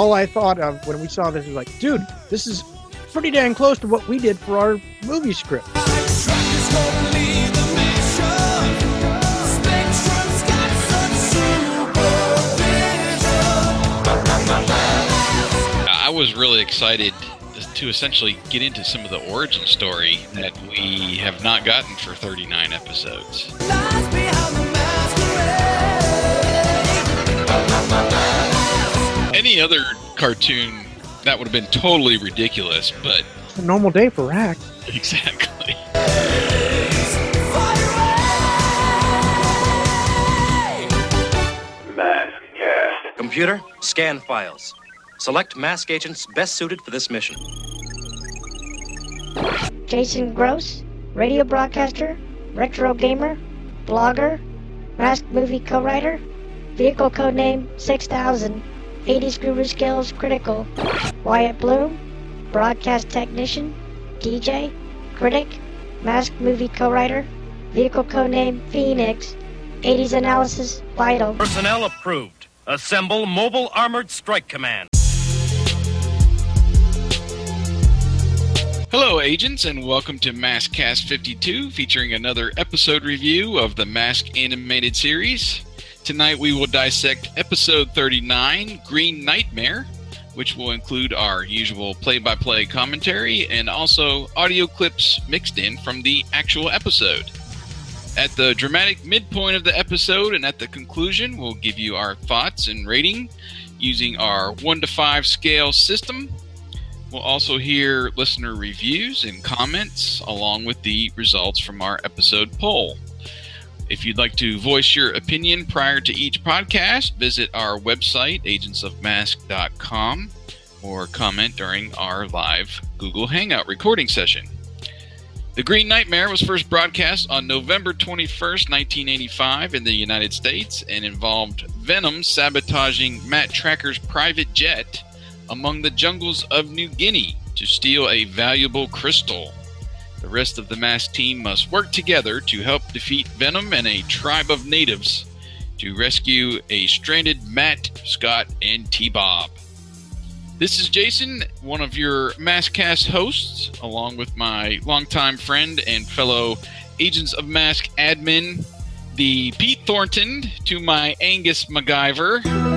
all I thought of when we saw this was like, dude, this is pretty dang close to what we did for our movie script. I was really excited to essentially get into some of the origin story that we have not gotten for 39 episodes. Any other cartoon that would have been totally ridiculous, but It's a normal day for Rax. exactly. Mask Cast. Computer, scan files. Select mask agents best suited for this mission. Jason Gross, radio broadcaster, retro gamer, blogger, mask movie co-writer, vehicle codename 6000, 80s guru skills critical, Wyatt Bloom, broadcast technician, DJ, critic, mask movie co-writer, vehicle codename Phoenix, 80s analysis vital. Personnel approved. Assemble Mobile Armored Strike Command. Hello, agents, and welcome to MASKast 52, featuring another episode review of the Mask animated series. Tonight we will dissect episode 39, Green Nightmare, which will include our usual play by play commentary and also audio clips mixed in from the actual episode. At the dramatic midpoint of the episode and at the conclusion, we'll give you our thoughts and rating using our 1 to 5 scale system. We'll also hear listener reviews and comments along with the results from our episode poll. If you'd like to voice your opinion prior to each podcast, visit our website, agentsofmask.com, or comment during our live Google Hangout recording session. The Green Nightmare was first broadcast on November 21st, 1985, in the United States and involved Venom sabotaging Matt Trakker's private jet among the jungles of New Guinea to steal a valuable crystal. The rest of the masked team must work together to help defeat Venom and a tribe of natives to rescue a stranded Matt, Scott, and T Bob. This is Jason, one of your MASKast hosts, along with my longtime friend and fellow Agents of Mask admin, the Pete Thornton, to my Angus MacGyver.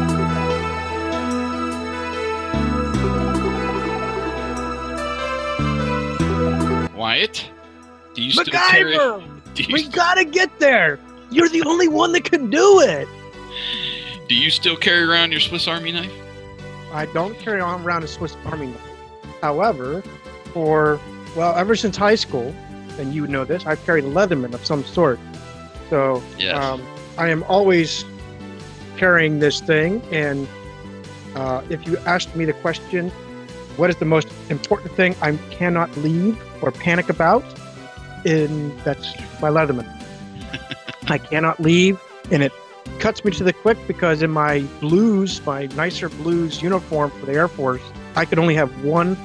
Wyatt, do you still carry? MacGyver! Do you, We gotta get there! You're the only one that can do it! do you still carry around your Swiss Army knife? I don't carry on around a Swiss Army knife. However, for, well, ever since high school, and you know this, I've carried a Leatherman of some sort. So Yes. um, I am always carrying this thing. And uh, if you asked me the question, what is the most important thing I cannot leave or panic about? In that's my Leatherman. I cannot leave, and it cuts me to the quick because in my blues, my nicer blues uniform for the Air Force, I could only have one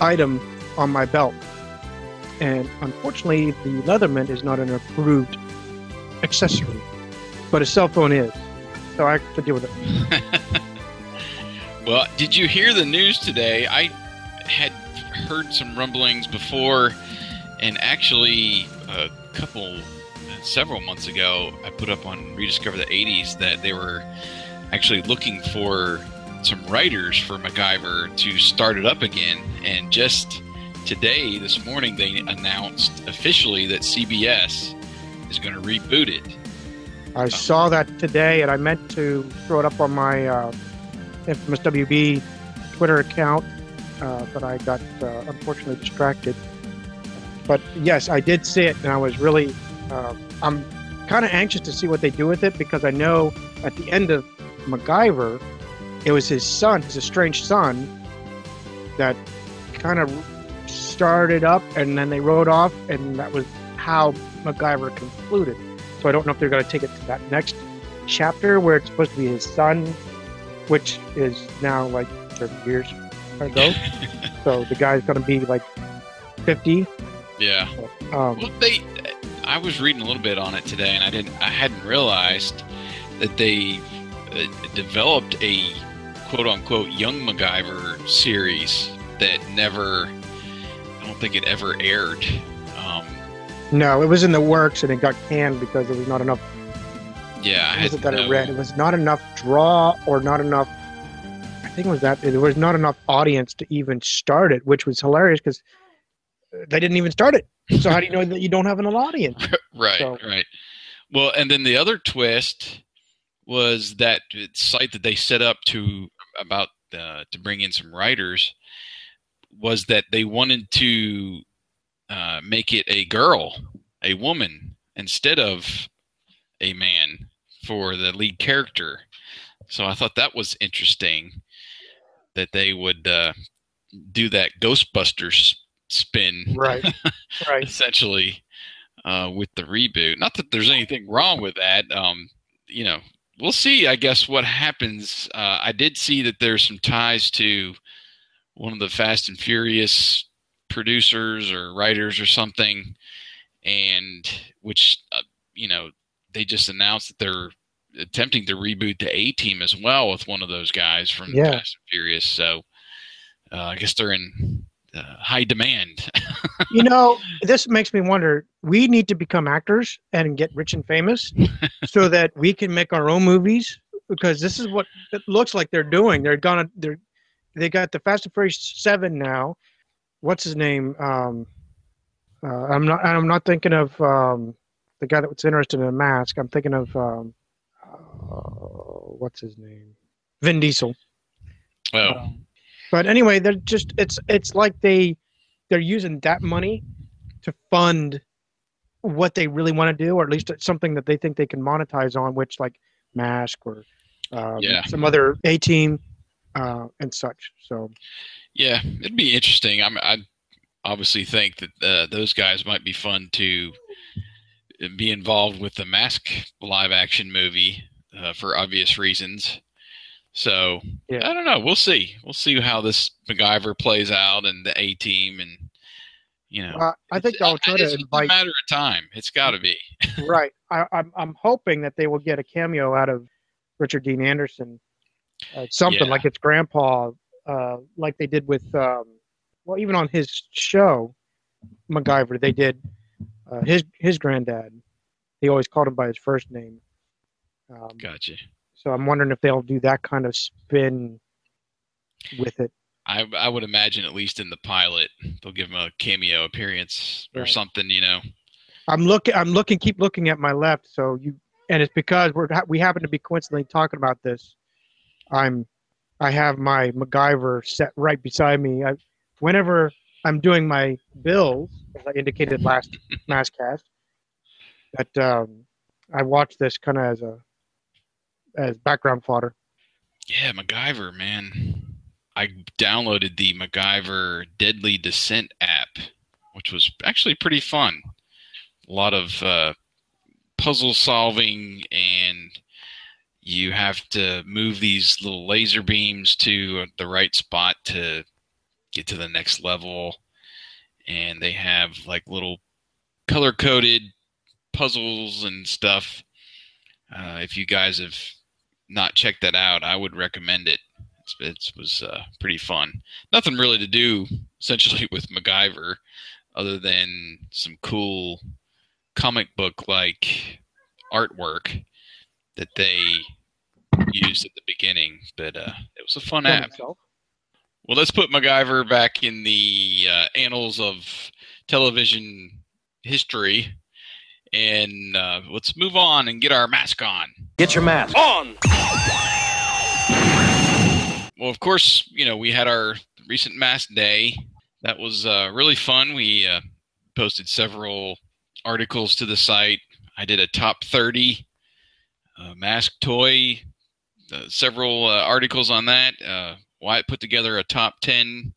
item on my belt. And unfortunately, the Leatherman is not an approved accessory, but a cell phone is. So I have to deal with it. Well, did you hear the news today? I had heard some rumblings before, and actually, a couple, several months ago, I put up on Rediscover the 80s that they were actually looking for some writers for MacGyver to start it up again. And just today, this morning, they announced officially that CBS is going to reboot it. I saw that today, and I meant to throw it up on my uh, infamous WB Twitter account, uh, but I got uh, unfortunately distracted. But yes, I did see it, and I was really, uh, I'm kind of anxious to see what they do with it because I know at the end of MacGyver, it was his son, his estranged son, that kind of started up, and then they rode off, and that was how MacGyver concluded. So I don't know if they're going to take it to that next chapter where it's supposed to be his son, which is now like 30 years ago. so the guy's going to be like 50. Yeah. Um, Well, they. I was reading a little bit on it today, and I didn't. I hadn't realized that they uh, developed a quote unquote young MacGyver series that never, I don't think it ever aired. Um, No, it was in the works and it got canned because there was not enough. Yeah, I What was had it that no- read? It was not enough draw or not enough. I think it was that there was not enough audience to even start it, which was hilarious because they didn't even start it. So how do you know that you don't have an audience? right, So- right. Well, and then the other twist was that site that they set up to about uh, to bring in some writers was that they wanted to uh, make it a girl, a woman, instead of a man for the lead character. So I thought that was interesting that they would uh, do that Ghostbusters spin Right, right. essentially uh, with the reboot. Not that there's anything wrong with that. Um, you know, we'll see. I guess what happens. Uh, I did see that there's some ties to one of the Fast and Furious producers or writers or something, and which uh, you know they just announced that they're attempting to reboot the A Team as well with one of those guys from Yeah. Fast and Furious. So uh, I guess they're in uh, high demand. You know, this makes me wonder. We need to become actors and get rich and famous, so that we can make our own movies. Because this is what it looks like they're doing. They're gonna. They're. They got the Fast and Furious Seven now. What's his name? Um, uh, I'm not. I'm not thinking of um, the guy that was interested in a mask. I'm thinking of um, uh, what's his name? Vin Diesel. Oh, Um, but anyway, they're just it's it's like they they're using that money to fund what they really want to do, or at least it's something that they think they can monetize on, which like Mask or um, Yeah. some other A team uh, and such. So yeah, it'd be interesting. I'm, I obviously think that uh, those guys might be fun to be involved with the Mask live action movie uh, for obvious reasons. So Yeah. I don't know. We'll see. We'll see how this MacGyver plays out and the A team, and you know, uh, I think they'll try to it's a invite. matter of time. It's got to be. right. I, I'm I'm hoping that they will get a cameo out of Richard Dean Anderson, uh, something Yeah. like its grandpa, uh, like they did with, um, well, even on his show, MacGyver, they did uh, his his granddad. He always called him by his first name. Um, Gotcha. So I'm wondering if they'll do that kind of spin with it. I I would imagine at least in the pilot they'll give him a cameo appearance or Right. something. You know. I'm looking. I'm looking. Keep looking at my left. So you, and it's because we're we happen to be coincidentally talking about this. I'm, I have my MacGyver set right beside me. I, whenever I'm doing my bills, as I indicated last MASKast, that um, I watched this kind of as a as background fodder. Yeah, MacGyver, man. I downloaded the MacGyver Deadly Descent app, which was actually pretty fun. A lot of uh, puzzle solving, and you have to move these little laser beams to the right spot to get to the next level. And they have like little color coded puzzles and stuff. Uh, if you guys have not checked that out, I would recommend it. It's, it was uh, pretty fun. Nothing really to do essentially with MacGyver, other than some cool comic book like artwork that they used at the beginning. But uh, it was a fun app. Himself. Well, let's put MacGyver back in the uh, annals of television history, and uh, let's move on and get our mask on. Get your mask. On! Well, of course, you know, we had our recent mask day. That was uh, really fun. We uh, posted several articles to the site. I did a top 30 uh, mask toy, uh, several uh, articles on that. Wyatt put together a top 10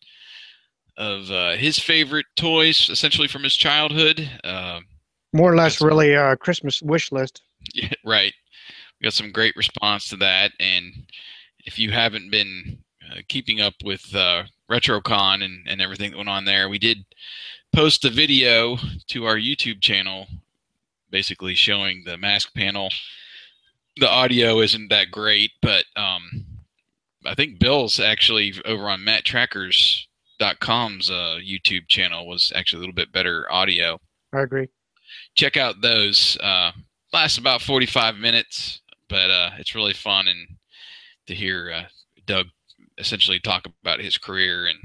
of uh, his favorite toys, essentially from his childhood. Uh, More or less, really, a Christmas wish list. Yeah, right. We got some great response to that, and if you haven't been uh, keeping up with uh, RetroCon and, and everything that went on there, we did post a video to our YouTube channel, basically showing the mask panel. The audio isn't that great, but um, I think Bill's actually over on MattTrackers.com's uh, YouTube channel was actually a little bit better audio. I agree. Check out those. Uh, lasts about 45 minutes, but uh, it's really fun and to hear uh, Doug essentially talk about his career and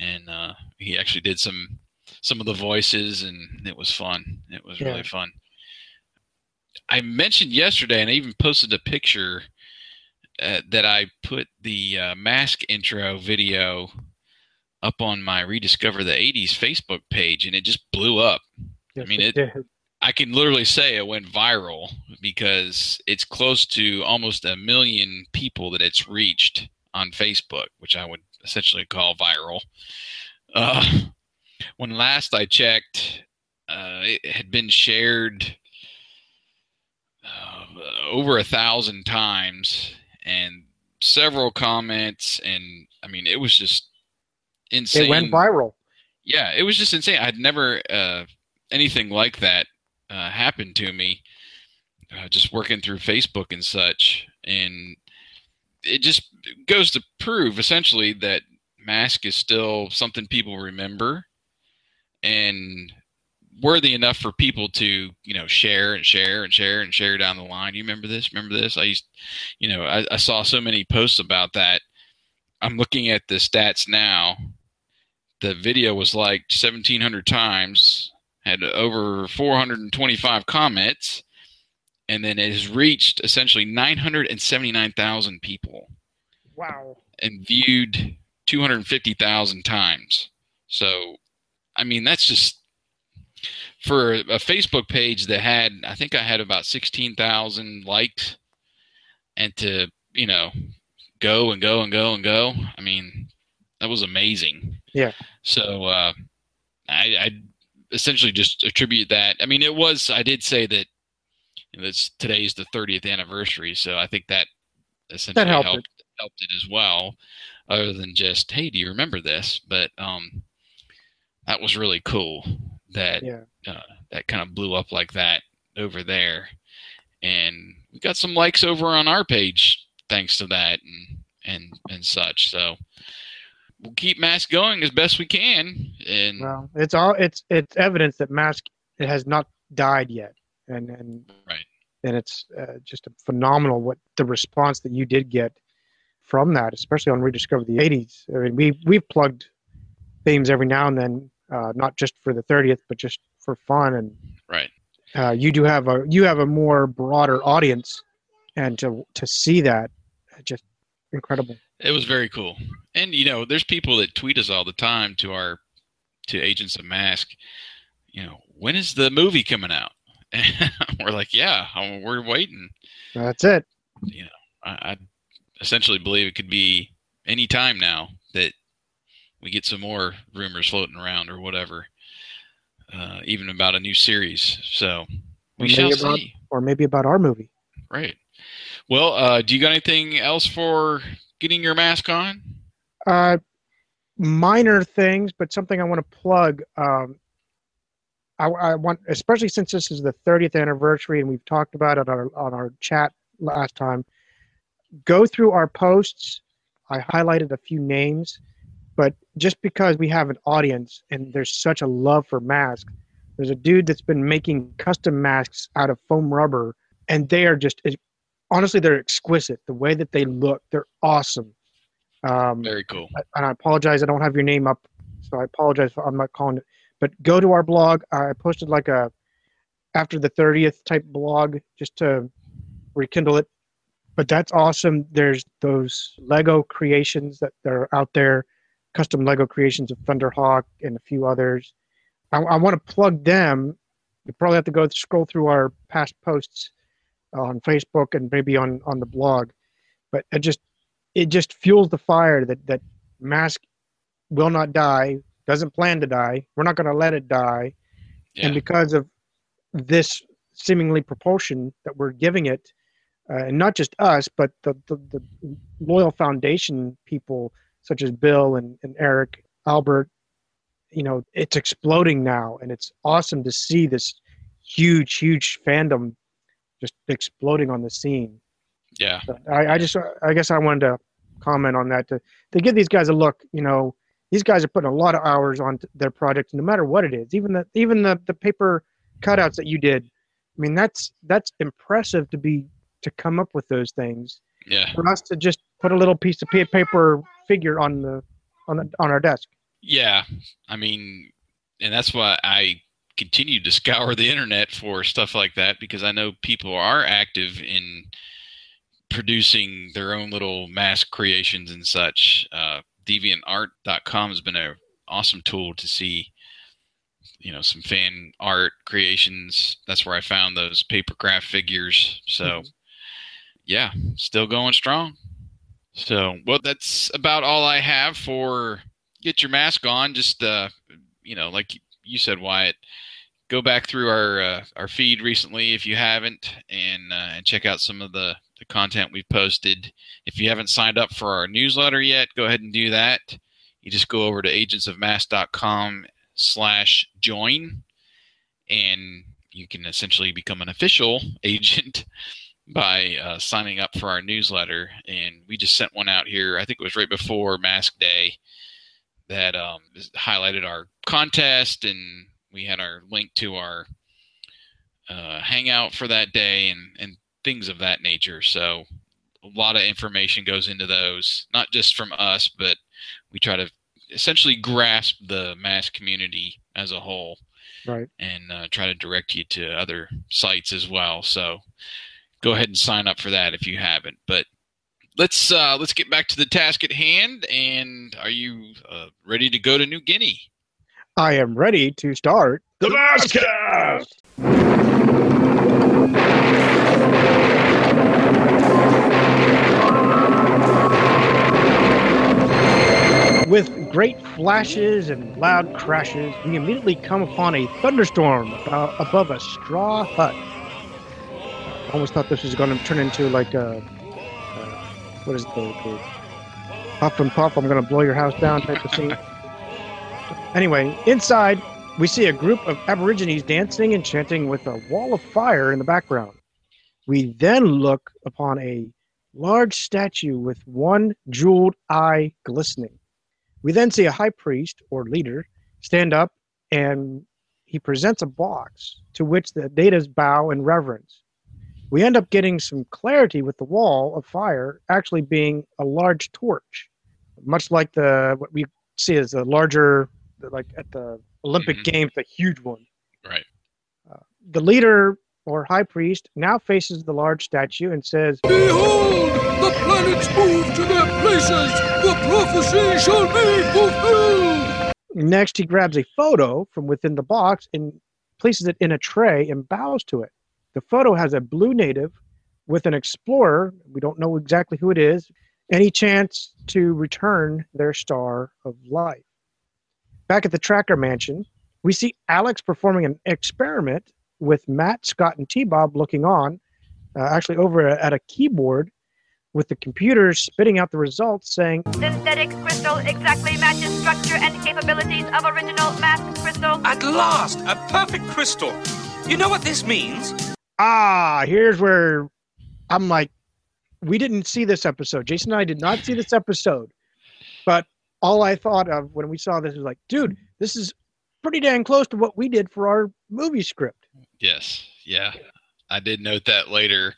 and uh, he actually did some some of the voices and it was fun. It was Yeah. really fun. I mentioned yesterday, and I even posted a picture uh, that I put the uh, mask intro video up on my Rediscover the 80s Facebook page, and it just blew up. Yes, mean, it- did. I can literally say it went viral because it's close to almost a million people that it's reached on Facebook, which I would essentially call viral. Uh, when last I checked, uh, it had been shared uh, over a thousand times and several comments, and I mean, it was just insane It went viral. yeah, it was just insane. I'd never uh, anything like that uh, happen to me. Uh, just working through Facebook and such, and it just goes to prove essentially that mask is still something people remember and worthy enough for people to you know share and share and share and share down the line. You remember this? Remember this? I used, you know, I, I saw so many posts about that. I'm looking at the stats now the video was liked 1700 times had over 425 comments and then it has reached essentially 979000 people Wow. and viewed 250000 times so i mean that's just for a facebook page that had i think i had about 16000 likes and to you know go and go and go and go i mean that was amazing Yeah. so uh, I, I essentially just attribute that. I mean, it was. I did say that you know, it's today's the 30th anniversary, so I think that essentially helped helped helped it as well. Other than just, hey, do you remember this? But um, that was really cool. That Yeah. uh, that kind of blew up like that over there, and we got some likes over on our page thanks to that and and and such. So we'll keep mask going as best we can, and Well, it's all it's it's evidence that mask it has not died yet, and and right. and it's uh, just a phenomenal what the response that you did get from that, especially on Rediscover the '80s. I mean, we we've plugged themes every now and then, uh, not just for the 30th, but just for fun. And Right. uh, you do have a you have a more broader audience, and to to see that, just incredible. It was very cool. And you know, there's people that tweet us all the time to our to Agents of Mask. You know, when is the movie coming out? And we're like, yeah, um, we're waiting. That's it. You know, I, I essentially believe it could be any time now that we get some more rumors floating around or whatever, uh, even about a new series. So we shall about- see. Or maybe about our movie. Right. Well, uh, do you got anything else for getting your mask on? Uh, minor things, but something I want to plug. Um, I, I want, especially since this is the 30th anniversary, and we've talked about it on our, on our chat last time. Go through our posts. I highlighted a few names, but just because we have an audience and there's such a love for masks, there's a dude that's been making custom masks out of foam rubber, and they are just honestly they're exquisite. The way that they look, they're awesome. Um, Very cool. and I apologize, I don't have your name up, so I apologize. For, I'm not calling it, but go to our blog. I posted like a after the 30th type blog just to rekindle it. But that's awesome. There's those Lego creations that are out there, custom Lego creations of Thunderhawk and a few others. I, I want to plug them. You probably have to go scroll through our past posts on Facebook and maybe on on the blog. But it just it just fuels the fire that that mask will not die doesn't plan to die we're not going to let it die Yeah. and because of this seemingly propulsion that we're giving it uh, and not just us but the, the, the loyal foundation people such as bill and, and eric albert you know it's exploding now and it's awesome to see this huge huge fandom just exploding on the scene yeah. so I, I just, I guess I wanted to comment on that to to give these guys a look. You know, these guys are putting a lot of hours on their project, no matter what it is. Even the even the the paper cutouts that you did. I mean, that's that's impressive to be to come up with those things. Yeah. For us to just put a little piece of paper figure on the on the on our desk. Yeah. I mean, and that's why I continue to scour the internet for stuff like that because I know people are active in producing their own little mask creations and such. Uh, DeviantArt.com has been an awesome tool to see, you know, some fan art creations. That's where I found those paper craft figures. So, mm-hmm. yeah, still going strong. So, well, that's about all I have for get your mask on. Just, uh, you know, like you said, Wyatt, go back through our uh, our feed recently if you haven't, and uh, and check out some of the the content we've posted. If you haven't signed up for our newsletter yet, go ahead and do that. You just go over to agentsofmask.com slash join, and you can essentially become an official agent by uh, signing up for our newsletter. And we just sent one out here. I think it was right before Mask Day that um, highlighted our contest and we had our link to our uh, hangout for that day and, and things of that nature. So a lot of information goes into those, not just from us, but we try to essentially grasp the mask community as a whole, right? And uh, try to direct you to other sites as well. So go ahead and sign up for that if you haven't. But let's uh, let's get back to the task at hand. And are you uh, ready to go to New Guinea? I am ready to start the MASKast. With great flashes and loud crashes, we immediately come upon a thunderstorm above a straw hut. Almost thought this was going to turn into like a, uh, what is it, puff and puff, I'm going to blow your house down type of scene. Anyway, inside, we see a group of Aborigines dancing and chanting with a wall of fire in the background. We then look upon a large statue with one jeweled eye glistening. We then see a high priest or leader stand up and he presents a box to which the natives bow in reverence. We end up getting some clarity with the wall of fire actually being a large torch, much like the what we see as a larger like at the Olympic mm-hmm. Games, the huge one. Right. Uh, the leader or high priest now faces the large statue and says, Behold, the planets move to their places. The prophecy shall be fulfilled. Next, he grabs a photo from within the box and places it in a tray and bows to it. The photo has a blue native with an explorer. We don't know exactly who it is. Any chance to return their star of life. Back at the Trakker Mansion, we see Alex performing an experiment with Matt, Scott, and T Bob looking on, uh, actually over at a keyboard with the computer spitting out the results saying Synthetic crystal exactly matches structure and capabilities of original masked crystal. At last, a perfect crystal. You know what this means? Ah, here's where I'm like, we didn't see this episode. Jason and I did not see this episode. But all I thought of when we saw this was like, dude, this is pretty dang close to what we did for our movie script. Yes. Yeah. I did note that later.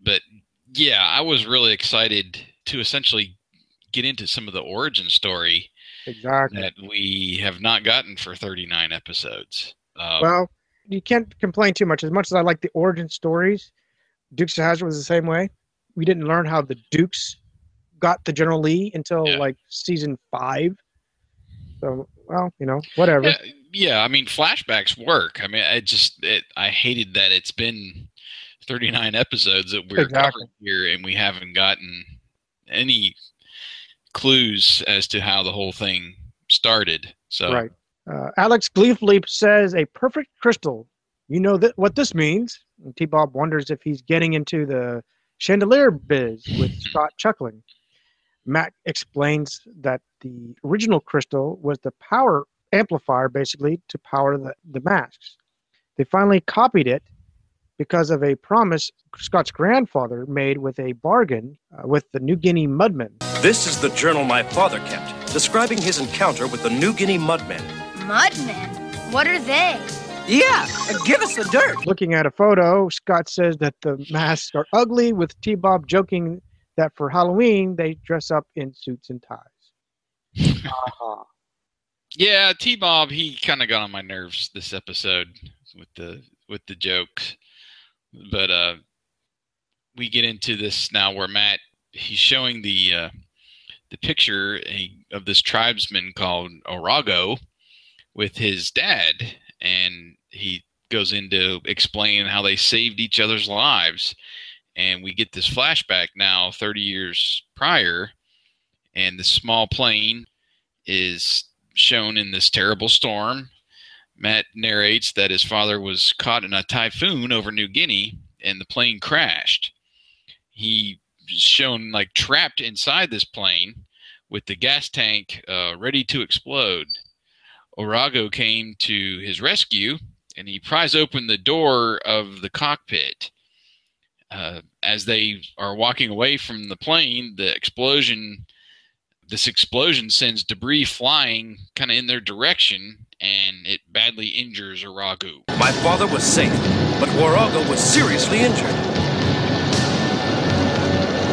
But yeah, I was really excited to essentially get into some of the origin story exactly. that we have not gotten for 39 episodes. Um, well, you can't complain too much. As much as I like the origin stories, Dukes of Hazzard was the same way. We didn't learn how the Dukes got to General Lee until yeah. like season five. So, well, you know, whatever. Yeah, yeah, I mean, flashbacks work. I mean, I just, it, I hated that it's been 39 episodes that we're exactly. covering here and we haven't gotten any clues as to how the whole thing started. So, right. Uh, Alex gleefully says, "A perfect crystal." You know what this means. T. Bob wonders if he's getting into the chandelier biz with Scott chuckling. Matt explains that the original crystal was the power amplifier, basically, to power the, the masks. They finally copied it because of a promise Scott's grandfather made with a bargain uh, with the New Guinea Mudmen. This is the journal my father kept, describing his encounter with the New Guinea Mudmen. Mudmen? What are they? Yeah, give us the dirt. Looking at a photo, Scott says that the masks are ugly, with T Bob joking that for Halloween they dress up in suits and ties. uh-huh. Yeah, T Bob, he kind of got on my nerves this episode with the with the jokes. But uh we get into this now where Matt he's showing the uh the picture of this tribesman called Orago with his dad and he goes into explaining how they saved each other's lives and we get this flashback now 30 years prior and the small plane is shown in this terrible storm. Matt narrates that his father was caught in a typhoon over new guinea and the plane crashed. He shown like trapped inside this plane with the gas tank uh, ready to explode orago came to his rescue and he pries open the door of the cockpit uh, as they are walking away from the plane, the explosion, this explosion sends debris flying kind of in their direction, and it badly injures Aragu. My father was safe, but Warago was seriously injured.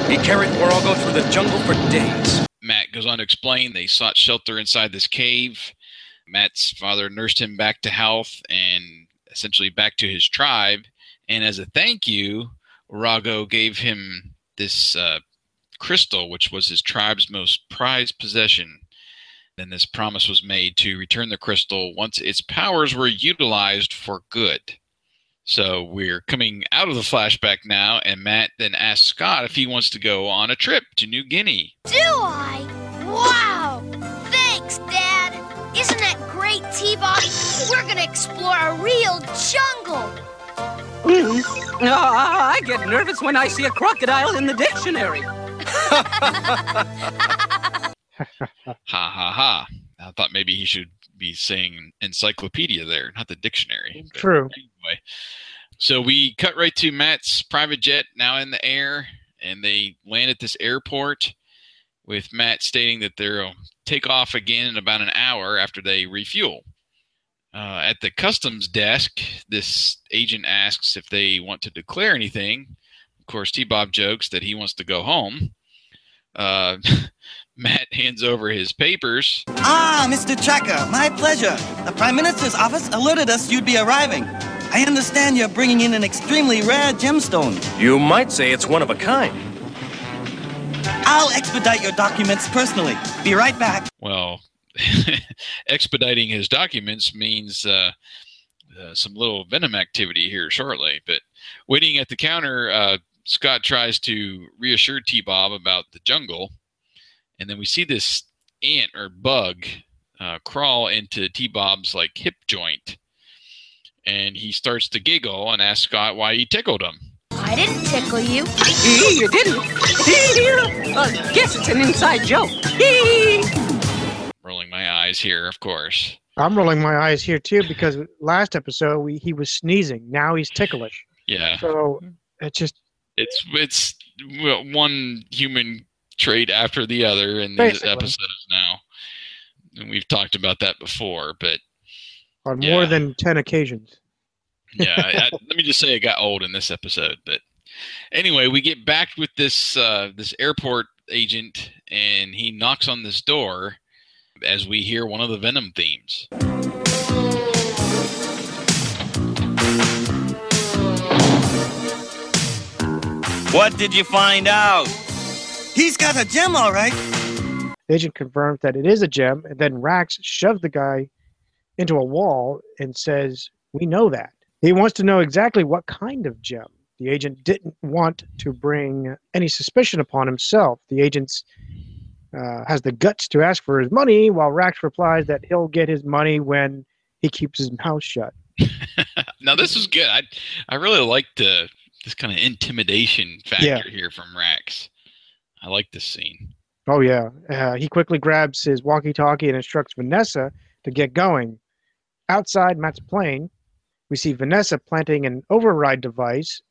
He carried Warago through the jungle for days. Matt goes on to explain they sought shelter inside this cave. Matt's father nursed him back to health and essentially back to his tribe. And as a thank you, Rago gave him this uh, crystal, which was his tribe's most prized possession. Then this promise was made to return the crystal once its powers were utilized for good. So we're coming out of the flashback now, and Matt then asks Scott if he wants to go on a trip to New Guinea. Do I? Wow! We're gonna explore a real jungle! Mm. Oh, I get nervous when I see a crocodile in the dictionary. ha ha ha. I thought maybe he should be saying encyclopedia there, not the dictionary. True. Anyway, so we cut right to Matt's private jet now in the air, and they land at this airport with Matt stating that they'll take off again in about an hour after they refuel. Uh, at the customs desk, this agent asks if they want to declare anything. Of course, T Bob jokes that he wants to go home. Uh, Matt hands over his papers. Ah, Mr. Trakker, my pleasure. The Prime Minister's office alerted us you'd be arriving. I understand you're bringing in an extremely rare gemstone. You might say it's one of a kind. I'll expedite your documents personally. Be right back. Well, expediting his documents means uh, uh, some little venom activity here shortly. But waiting at the counter, uh, Scott tries to reassure T Bob about the jungle. And then we see this ant or bug uh, crawl into T Bob's like hip joint. And he starts to giggle and asks Scott why he tickled him. I didn't tickle you. you didn't. uh, guess it's an inside joke. Rolling my eyes here, of course. I'm rolling my eyes here too because last episode we, he was sneezing. Now he's ticklish. Yeah. So it's just it's it's one human trait after the other in these episodes now. And we've talked about that before, but on Yeah. more than ten occasions. yeah, I- let me just say it got old in this episode. But anyway, we get back with this uh, this airport agent, and he knocks on this door as we hear one of the Venom themes. What did you find out? He's got a gem, all right. The agent confirms that it is a gem, and then Rax shoves the guy into a wall and says, "We know that." He wants to know exactly what kind of gem. The agent didn't want to bring any suspicion upon himself. The agent uh, has the guts to ask for his money, while Rax replies that he'll get his money when he keeps his mouth shut. now this is good. I I really like the this kind of intimidation factor Yeah. here from Rax. I like this scene. Oh yeah. Uh, he quickly grabs his walkie-talkie and instructs Vanessa to get going. Outside Matt's plane, We see Vanessa planting an override device,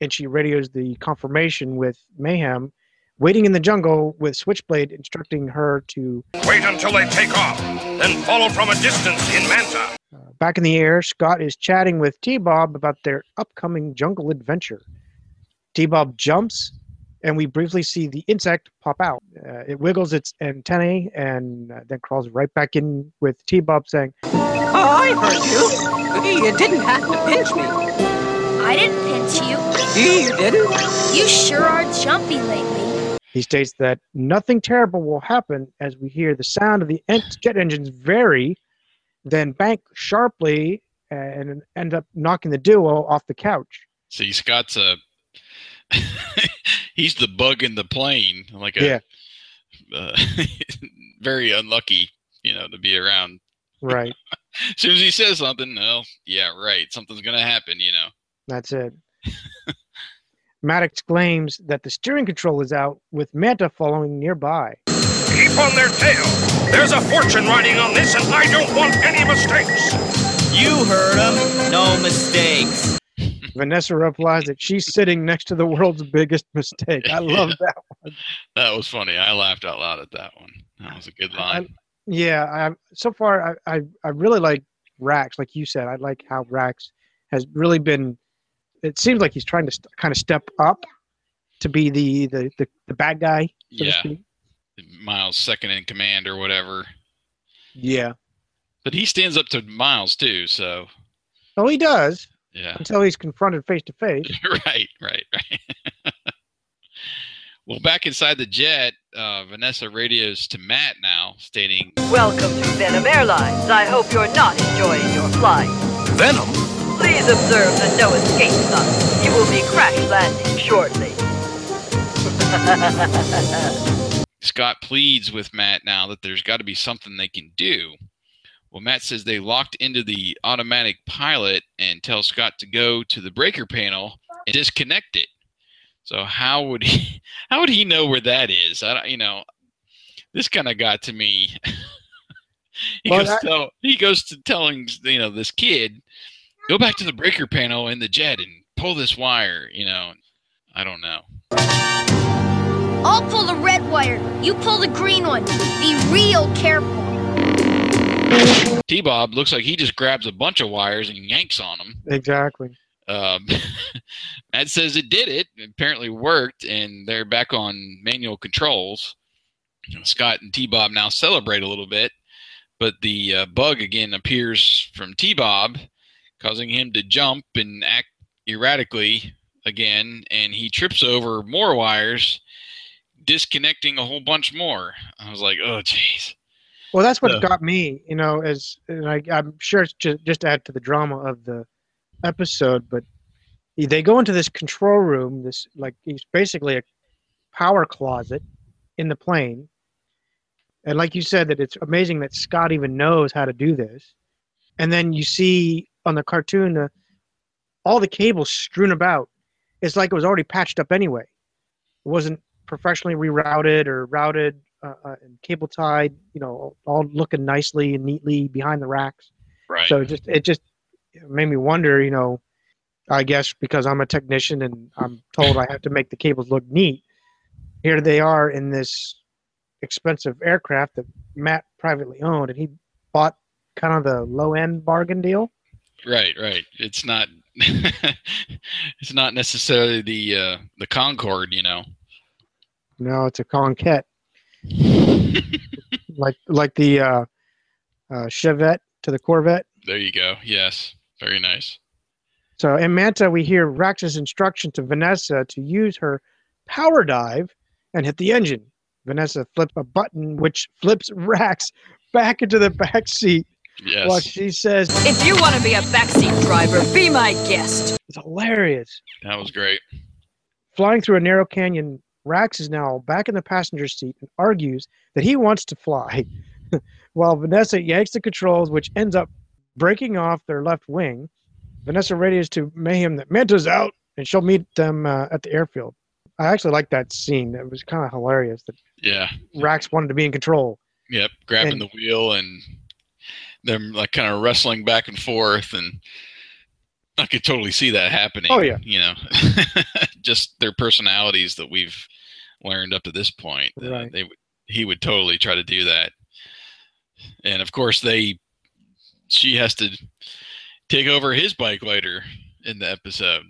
and she radios the confirmation with Mayhem, waiting in the jungle with Switchblade instructing her to Wait until they take off, then follow from a distance in Manta. Back in the air, Scott is chatting with T Bob about their upcoming jungle adventure. T Bob jumps, and we briefly see the insect pop out. Uh, it wiggles its antennae and uh, then crawls right back in with T Bob saying, Oh, I heard you. You didn't have to pinch me. I didn't pinch you. You didn't? You sure are jumpy lately. He states that nothing terrible will happen as we hear the sound of the jet engines vary, then bank sharply and end up knocking the duo off the couch. See, Scott's a he's the bug in the plane, like a Yeah. uh, very unlucky, you know, to be around. Right. As soon as he says something, well, yeah, right, something's gonna happen, you know. That's it. Matt claims that the steering control is out, with Manta following nearby. Keep on their tail. There's a fortune riding on this, and I don't want any mistakes. You heard him. No mistakes. Vanessa replies that she's sitting next to the world's biggest mistake. I love that one. That was funny. I laughed out loud at that one. That was a good line. Yeah, I, so far I, I I really like Rax. Like you said, I like how Rax has really been. It seems like he's trying to st- kind of step up to be the the the, the bad guy. So Yeah. Miles second in command or whatever. Yeah. But he stands up to Miles too, so Oh, he does yeah. until he's confronted face to face. right, right, right. well, back inside the jet, uh, Vanessa radios to Matt now, stating, Welcome to Venom Airlines. I hope you're not enjoying your flight. Venom? Please observe the no escape sign. You will be crash landing shortly. Scott pleads with Matt now that there's got to be something they can do. Well, Matt says they locked into the automatic pilot and tell Scott to go to the breaker panel and disconnect it. So how would he? How would he know where that is? I don't, you know, this kind of got to me. he Well, goes that- tell, he goes to telling you know this kid, go back to the breaker panel in the jet and pull this wire. You know, I don't know. I'll pull the red wire. You pull the green one. Be real careful. T Bob looks like he just grabs a bunch of wires and yanks on them. Exactly. Um, Matt says it did it. It apparently worked, and they're back on manual controls. Scott and T Bob now celebrate a little bit, but the uh, bug again appears from T Bob, causing him to jump and act erratically again, and he trips over more wires, disconnecting a whole bunch more. I was like, oh, jeez. Well, that's what Yeah. got me, you know, as and I, I'm sure it's just just to add to the drama of the episode, but they go into this control room, this like it's basically a power closet in the plane, and like you said, that it's amazing that Scott even knows how to do this, and then you see on the cartoon the, all the cables strewn about. It's like it was already patched up anyway. It wasn't professionally rerouted or routed uh, uh, and cable tied, you know, all looking nicely and neatly behind the racks. Right. So it just it just made me wonder, you know, I guess because I'm a technician and I'm told I have to make the cables look neat. Here they are in this expensive aircraft that Matt privately owned, and he bought kind of the low end bargain deal. Right, right. It's not. it's not necessarily the uh, the Concorde, you know. No, it's a Conquette, like like the uh, uh, Chevette to the Corvette. There you go. Yes, very nice. So in Manta, we hear Rax's instruction to Vanessa to use her power dive and hit the engine. Vanessa flips a button which flips Rax back into the back seat Yes. while she says, If you want to be a backseat driver, be my guest. It's hilarious. That was great. Flying through a narrow canyon, Rax is now back in the passenger seat and argues that he wants to fly, while Vanessa yanks the controls, which ends up breaking off their left wing. Vanessa radios to Mayhem that Manta's out and she'll meet them uh, at the airfield. I actually like that scene. It was kind of hilarious that Yeah. Rax wanted to be in control. Yep. Grabbing And- the wheel and them like kind of wrestling back and forth, and I could totally see that happening. Oh, yeah. you know, just their personalities that we've learned up to this point. uh, Right. they he would totally try to do that, and of course they she has to take over his bike later in the episode.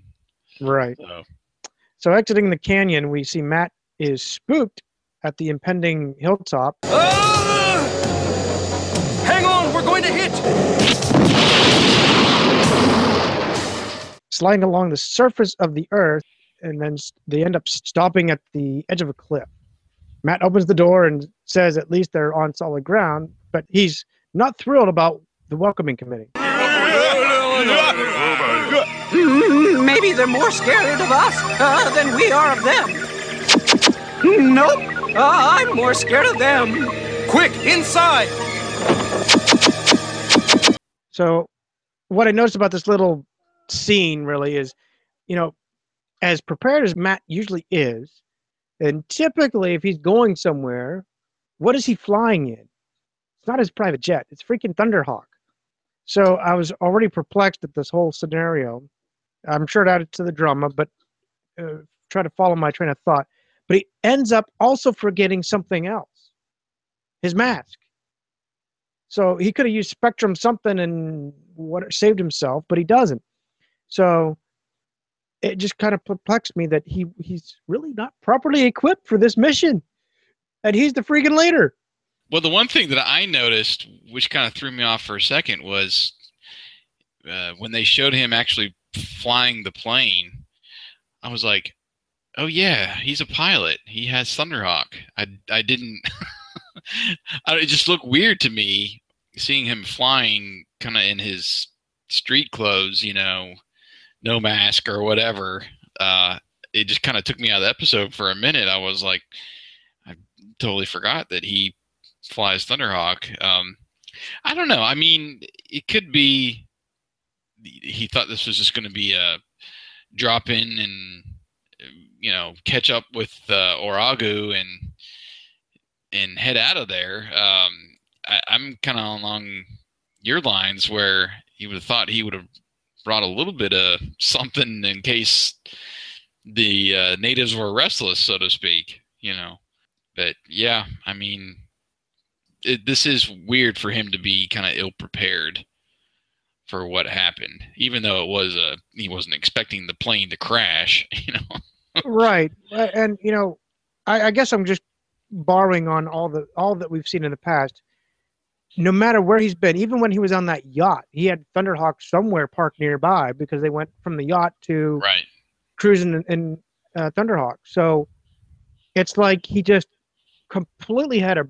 Right. So So exiting the canyon, we see Matt is spooked at the impending hilltop. Ah! Sliding along the surface of the earth, and then they end up stopping at the edge of a cliff. Matt opens the door and says at least they're on solid ground, but he's not thrilled about the welcoming committee. Mm, Maybe they're more scared of us uh, than we are of them. Nope. Uh, I'm more scared of them. Quick, inside. So, what I noticed about this little scene really is, you know, as prepared as Matt usually is, and typically if he's going somewhere, what is he flying in? It's not his private jet. It's freaking Thunderhawk. So I was already perplexed at this whole scenario. I'm sure it added to the drama, but uh, try to follow my train of thought. But he ends up also forgetting something else his mask. So he could have used Spectrum something and what saved himself, but he doesn't. So it just kind of perplexed me that he he's really not properly equipped for this mission, and he's the freaking leader. Well, the one thing that I noticed, which kind of threw me off for a second, was uh, when they showed him actually flying the plane. I was like, "Oh yeah, he's a pilot. He has Thunderhawk." I I didn't. It just looked weird to me seeing him flying, kind of in his street clothes, you know, no mask or whatever. Uh, it just kind of took me out of the episode for a minute. I was like, I totally forgot that he flies Thunderhawk. Um, I don't know. I mean, it could be he thought this was just going to be a drop in and you know catch up with uh, Orago and and head out of there. Um, I, I'm kind of along your lines where you would have thought he would have brought a little bit of something in case the uh, natives were restless, so to speak. You know, but yeah, I mean, it, this is weird for him to be kind of ill prepared for what happened, even though it was a he wasn't expecting the plane to crash. You know, right, and you know, I, I guess I'm just borrowing on all the all that we've seen in the past. No matter where he's been, even when he was on that yacht, he had Thunderhawk somewhere parked nearby because they went from the yacht to right. cruising in, in uh, Thunderhawk. So it's like he just completely had a.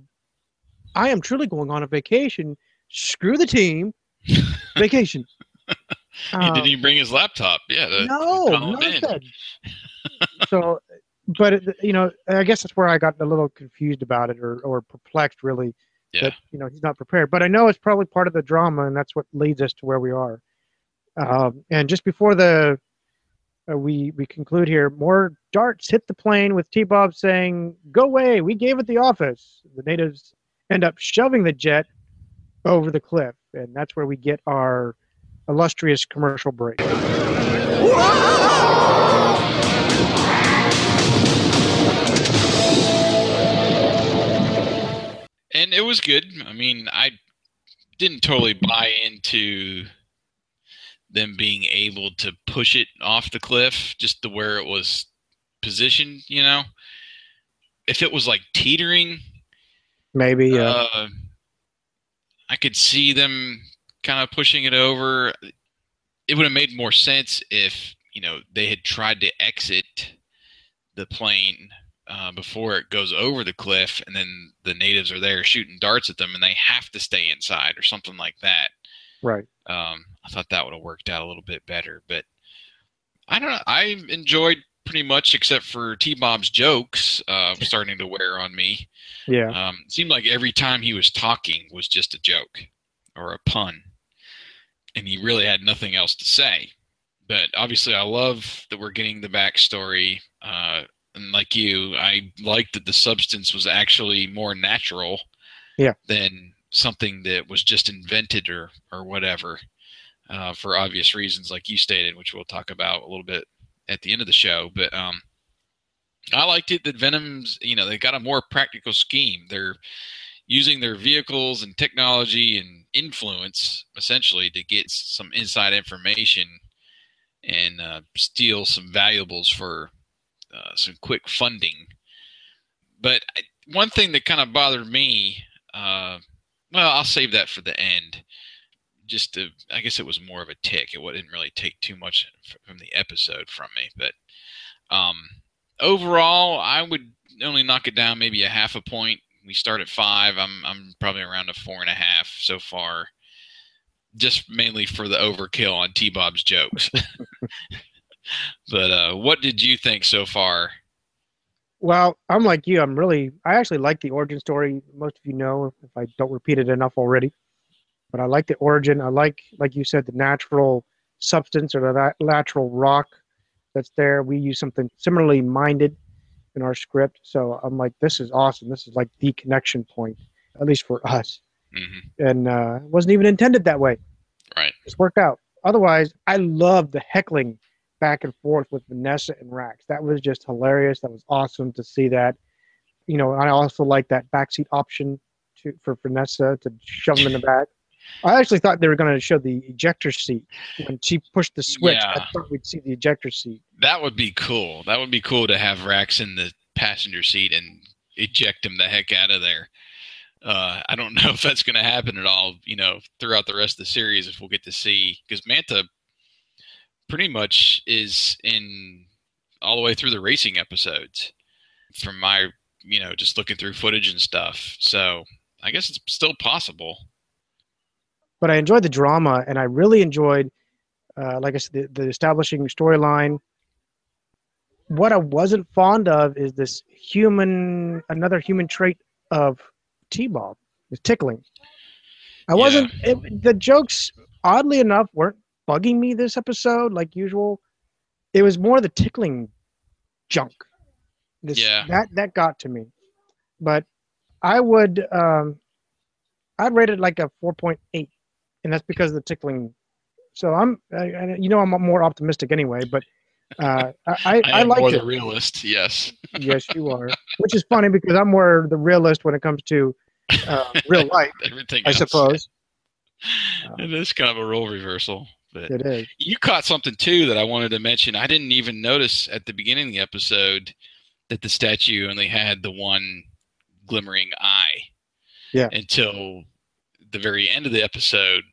I am truly going on a vacation. Screw the team. vacation. he didn't even bring his laptop. Yeah, Um, no, to call him in. nothing. so, but it, you know, I guess that's where I got a little confused about it, or or perplexed, really. Yeah. That you know he's not prepared, but I know it's probably part of the drama, and that's what leads us to where we are. Um, and just before the uh, we we conclude here, more darts hit the plane with T Bob saying, "Go away, we gave it the office." The natives end up shoving the jet over the cliff, and that's where we get our illustrious commercial break. And it was good. I mean, I didn't totally buy into them being able to push it off the cliff just to where it was positioned. You know, if it was like teetering, Maybe, yeah. uh, I could see them kind of pushing it over. It would have made more sense if you know they had tried to exit the plane uh, before it goes over the cliff, and then the natives are there shooting darts at them, and they have to stay inside or something like that. right. Um, I thought that would have worked out a little bit better, but I don't know. I enjoyed pretty much, except for T Bob's jokes, uh, starting to wear on me. Yeah. Um, it seemed like every time he was talking was just a joke or a pun, and he really had nothing else to say. But obviously, I love that we're getting the backstory. Uh, and like you, I like that the substance was actually more natural Yeah. than something that was just invented or or whatever. uh, for obvious reasons, like you stated, which we'll talk about a little bit at the end of the show. But um, I liked it that Venom's, you know, they got a more practical scheme. They're using their vehicles and technology and influence essentially to get some inside information and uh, steal some valuables for uh, some quick funding. But one thing that kind of bothered me, uh, well, I'll save that for the end. Just to, I guess it was more of a tick. It didn't really take too much from the episode from me, but um, overall, I would only knock it down maybe a half a point. We start at five. I'm I'm probably around a four and a half so far, just mainly for the overkill on T Bob's jokes. but uh, what did you think so far? Well, I'm like you. I'm really. I actually like the origin story. Most of you know if I don't repeat it enough already. But I like the origin. I like, like you said, the natural substance or the natural rock that's there. We use something similarly minded in our script. So I'm like, this is awesome. This is like the connection point, at least for us. Mm-hmm. And uh, it wasn't even intended that way. Right. It's worked out. Otherwise, I love the heckling back and forth with Vanessa and Rax. That was just hilarious. That was awesome to see that. You know, I also like that backseat option to, for Vanessa to shove him in the back. I actually thought they were going to show the ejector seat when she pushed the switch. Yeah. I thought we'd see the ejector seat. That would be cool. That would be cool to have Rax in the passenger seat and eject him the heck out of there. Uh, I don't know if that's going to happen at all. You know, throughout the rest of the series, if we'll get to see because Manta pretty much is in all the way through the racing episodes from my you know just looking through footage and stuff. So I guess it's still possible but I enjoyed the drama, and I really enjoyed, uh, like I said, the, the establishing storyline. What I wasn't fond of is this human, another human trait of T-Bob, is tickling. I wasn't. It, the jokes, oddly enough, weren't bugging me this episode like usual. It was more the tickling junk. This, yeah. That that got to me, but I would. Um, I'd rate it like a four point eight and that's because of the tickling. So I'm, I, you know, I'm more optimistic anyway, but uh, I, I, I, like more it. the realist. Yes. yes, you are. Which is funny because I'm more the realist when it comes to uh, real life. Everything. I else. suppose. it is kind of a role reversal. But it is. You caught something too that I wanted to mention. I didn't even notice at the beginning of the episode that the statue only had the one glimmering eye. Yeah. Until the very end of the episode,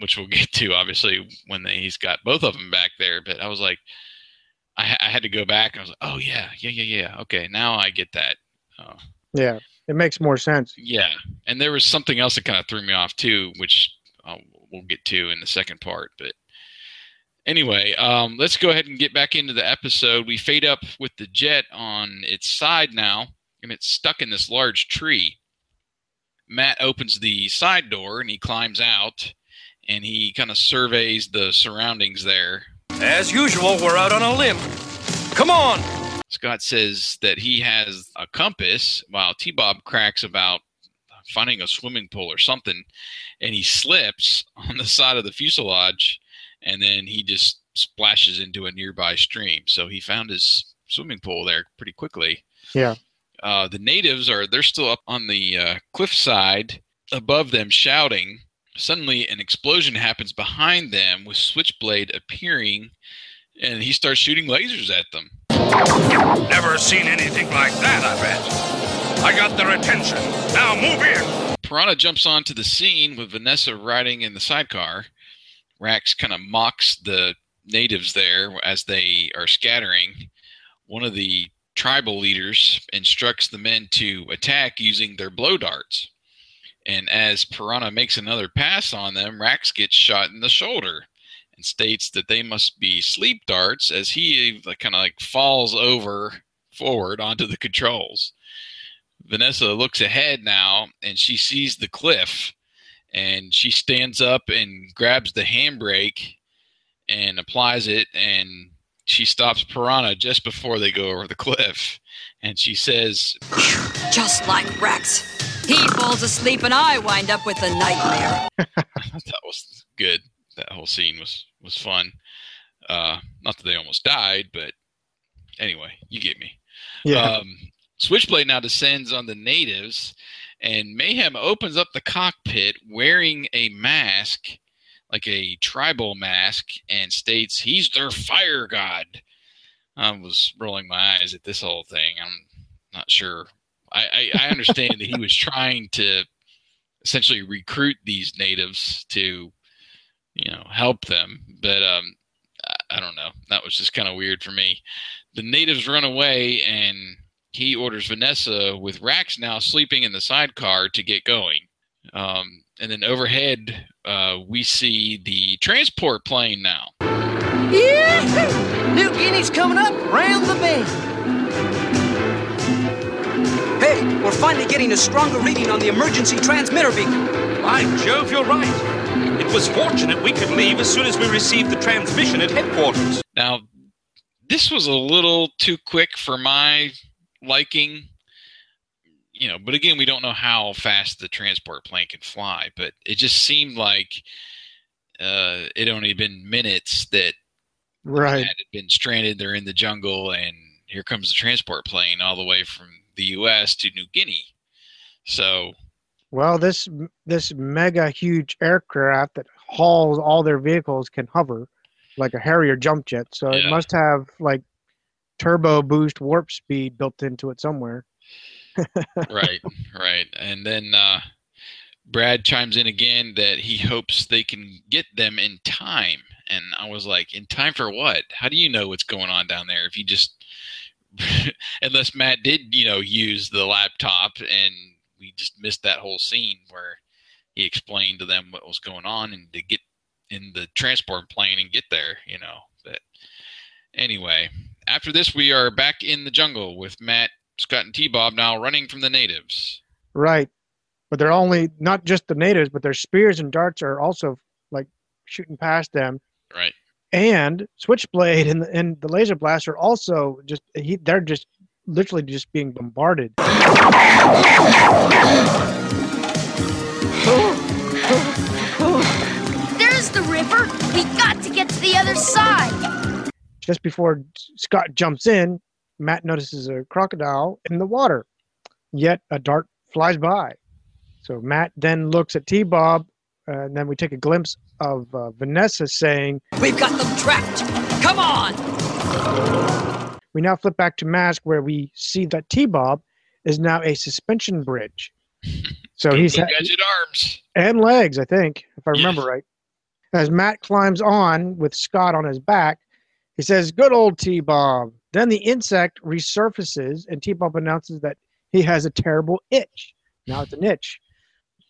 which we'll get to obviously when they, he's got both of them back there. But I was like, I, I had to go back. And I was like, oh yeah, yeah, yeah, yeah. Okay, now I get that. Uh, yeah, it makes more sense. Yeah, and there was something else that kind of threw me off too, which uh, we'll get to in the second part. But anyway, um, let's go ahead and get back into the episode. We fade up with the jet on its side now, and it's stuck in this large tree. Matt opens the side door and he climbs out and he kind of surveys the surroundings there. As usual, we're out on a limb. Come on! Scott says that he has a compass while T Bob cracks about finding a swimming pool or something and he slips on the side of the fuselage and then he just splashes into a nearby stream. So he found his swimming pool there pretty quickly. Yeah. Uh, the natives are they're still up on the uh, cliffside above them shouting. Suddenly, an explosion happens behind them with Switchblade appearing, and he starts shooting lasers at them. Never seen anything like that, I bet. I got their attention. Now move in. Piranha jumps onto the scene with Vanessa riding in the sidecar. Rax kind of mocks the natives there as they are scattering. One of the tribal leaders instructs the men to attack using their blow darts. And as Piranha makes another pass on them, Rax gets shot in the shoulder and states that they must be sleep darts as he kind of like falls over forward onto the controls. Vanessa looks ahead now and she sees the cliff and she stands up and grabs the handbrake and applies it and she stops Piranha just before they go over the cliff, and she says, Just like Rax. He falls asleep and I wind up with a nightmare. that was good. that whole scene was was fun. Uh, not that they almost died, but anyway, you get me. Yeah. Um, Switchblade now descends on the natives, and Mayhem opens up the cockpit wearing a mask, like a tribal mask, and states he's their fire god. I was rolling my eyes at this whole thing. I'm not sure. I, I, I understand that he was trying to essentially recruit these natives to, you know, help them, but um, I, I don't know. That was just kind of weird for me. The natives run away, and he orders Vanessa with Rax now sleeping in the sidecar to get going. Um, and then overhead, uh, we see the transport plane now. Yeah! New Guinea's coming up round the bend. Hey, we're finally getting a stronger reading on the emergency transmitter beacon. By Jove, you're right. It was fortunate we could leave as soon as we received the transmission at headquarters. Now, this was a little too quick for my liking. You know, but again, we don't know how fast the transport plane can fly, but it just seemed like uh, it only been minutes that Right. had been stranded. They're in the jungle, and here comes the transport plane all the way from the U.S. to New Guinea. So, Well, this this mega huge aircraft that hauls all their vehicles can hover like a Harrier jump jet. So it must have like turbo boost warp speed built into it somewhere. right, right. And then uh, Brad chimes in again that he hopes they can get them in time. And I was like, in time for what? How do you know what's going on down there if you just, unless Matt did, you know, use the laptop and we just missed that whole scene where he explained to them what was going on and to get in the transport plane and get there, you know. But anyway, after this, we are back in the jungle with Matt, Scott, and T Bob now running from the natives. Right. But they're only not just the natives, but their spears and darts are also like shooting past them. Right. And Switchblade and the, and the laser blast are also just he, they're just literally just being bombarded. There's the river. We got to get to the other side. Just before Scott jumps in, Matt notices a crocodile in the water. Yet a dart flies by. So Matt then looks at T Bob, uh, and then we take a glimpse of uh, Vanessa saying, We've got them trapped. Come on! We now flip back to Mask, where we see that T Bob is now a suspension bridge. So he's ha- gadget arms. and legs, I think, if I remember right. As Matt climbs on with Scott on his back, he says, Good old T Bob. Then the insect resurfaces, and T Bob announces that he has a terrible itch. Now it's an itch.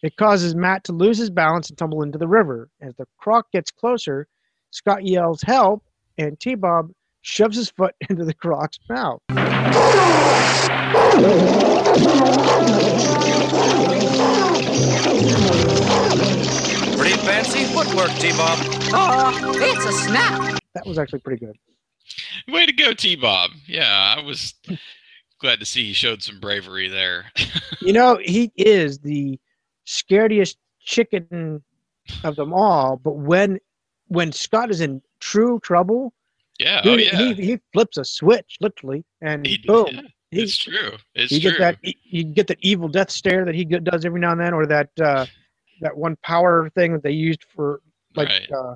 It causes Matt to lose his balance and tumble into the river. As the croc gets closer, Scott yells, Help! And T Bob shoves his foot into the croc's mouth. Pretty fancy footwork, T-Bob. Oh, it's a snap. That was actually pretty good. Way to go, T Bob. Yeah, I was glad to see he showed some bravery there. You know, he is the scariest chicken of them all. But when when Scott is in true trouble, yeah, he, oh yeah. he, he flips a switch literally, and He- boom, yeah, he- it's true. It's you true. get that you get that evil death stare that he does every now and then, or that uh, that one power thing that they used for like Right. uh,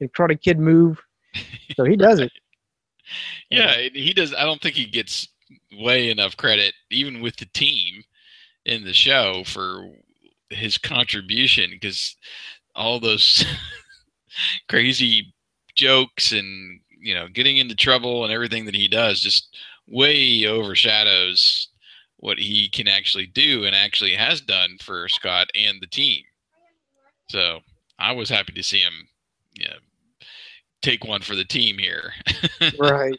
in Karate Kid move. So he does it. Yeah, and he does. I don't think he gets way enough credit, even with the team in the show, for his contribution because all those crazy jokes and you know getting into trouble and everything that he does just way overshadows what he can actually do and actually has done for Scott and the team. So I was happy to see him, you know, take one for the team here. right.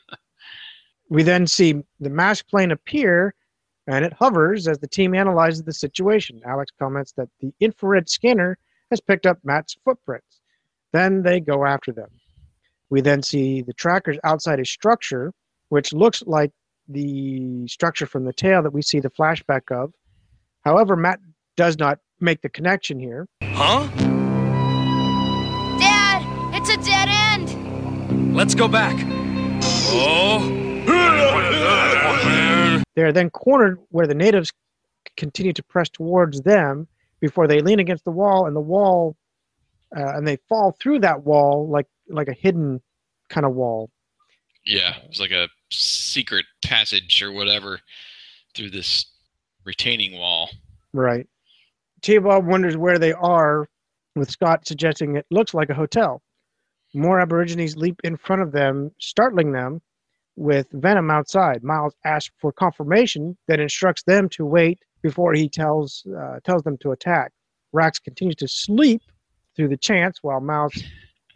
We then see the mask plane appear and it hovers as the team analyzes the situation. Alex comments that the infrared scanner has picked up Matt's footprints. Then they go after them. We then see the Trakkers outside a structure, which looks like the structure from the tale that we see the flashback of. However, Matt does not make the connection here. Huh? Dad, It's a dead end. Let's go back. Oh. They're then cornered where the natives continue to press towards them before they lean against the wall, and the wall, uh, and they fall through that wall like like a hidden kind of wall. Yeah, it's like a secret passage or whatever through this retaining wall. Right. T-Bob wonders where they are, with Scott suggesting it looks like a hotel. More Aborigines leap in front of them, startling them with Venom outside. Miles asks for confirmation, then instructs them to wait before he tells uh, tells them to attack. Rax continues to sleep through the chance while Miles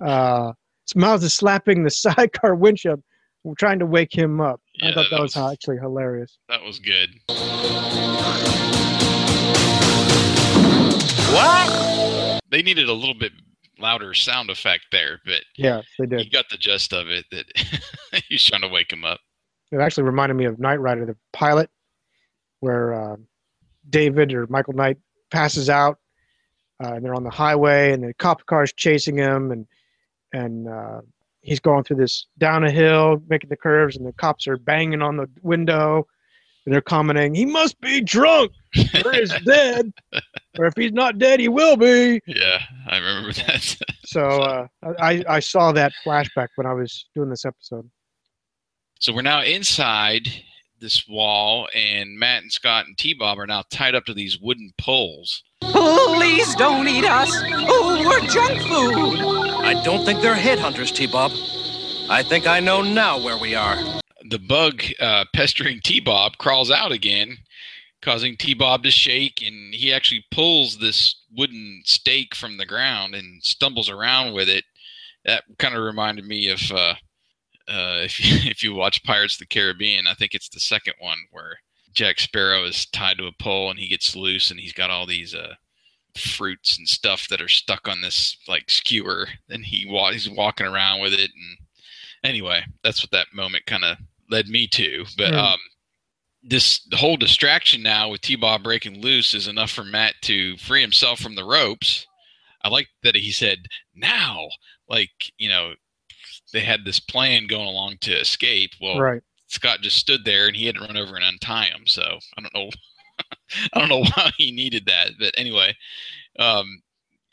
uh, Miles is slapping the sidecar windshield, trying to wake him up. Yeah, I thought that, that was, was- actually hilarious. That was good. What? They needed a little bit louder sound effect there, but Yeah, they did. you got the gist of it that he's trying to wake him up. It actually reminded me of Knight Rider, the pilot, where uh, David or Michael Knight passes out, uh, and they're on the highway, and the cop car is chasing him, and and uh, he's going through this down a hill, making the curves, and the cops are banging on the window, and they're commenting, "He must be drunk, or he's dead, or if he's not dead, he will be." Yeah, I remember that. So uh, I I saw that flashback when I was doing this episode. So we're now inside this wall, and Matt and Scott and T Bob are now tied up to these wooden poles. Please don't eat us. Oh, we're junk food. I don't think they're headhunters, T-Bob. I think I know now where we are. The bug uh, pestering T Bob crawls out again, causing T Bob to shake, and he actually pulls this wooden stake from the ground and stumbles around with it. That kind of reminded me of uh, uh, if if you watch Pirates of the Caribbean, I think it's the second one where Jack Sparrow is tied to a pole and he gets loose and he's got all these uh, fruits and stuff that are stuck on this like skewer, and he wa- he's walking around with it. And anyway, that's what that moment kind of led me to. But Hmm. um, this whole distraction now with T-Bob breaking loose is enough for Matt to free himself from the ropes. I like that he said now, like you know, they had this plan going along to escape. Well, Right. Scott just stood there and he had to run over and untie him. So I don't know, I don't know why he needed that, but anyway, um,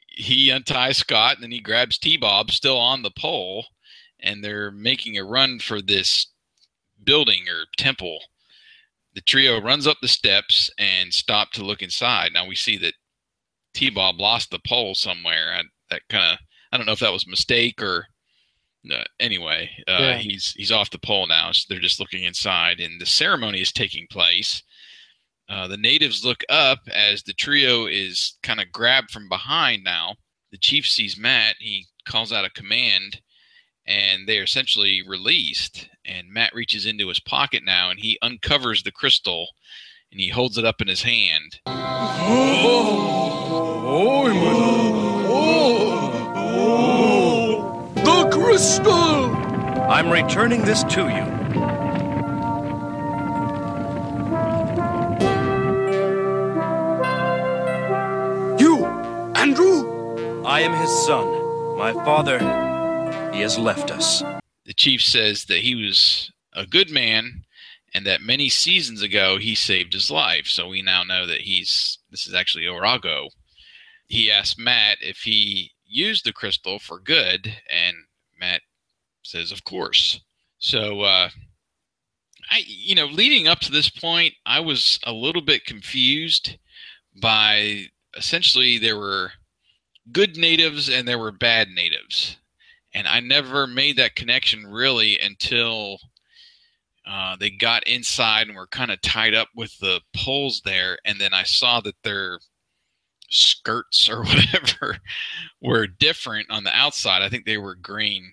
he unties Scott and then he grabs T-Bob still on the pole, and they're making a run for this building or temple. The trio runs up the steps and stop to look inside. Now we see that T-Bob lost the pole somewhere. I, that kind of I don't know if that was a mistake or no, anyway, uh, Yeah. he's he's off the pole now. So they're just looking inside, and the ceremony is taking place. Uh, the natives look up as the trio is kind of grabbed from behind. Now the chief sees Matt. He calls out a command, and they are essentially released. And Matt reaches into his pocket now, and he uncovers the crystal, and he holds it up in his hand. Oh, oh, oh, oh The crystal! I'm returning this to you. You, Andrew? I am his son. My father, he has left us. the chief says that he was a good man and that many seasons ago he saved his life. So we now know that he's this is actually Orago. He asked Matt if he used the crystal for good, and Matt says, "Of course." So, uh, I you know, leading up to this point, I was a little bit confused by essentially there were good natives and there were bad natives and I never made that connection really until uh, they got inside and were kind of tied up with the poles there, and then I saw that their skirts or whatever were different on the outside. I think they were green,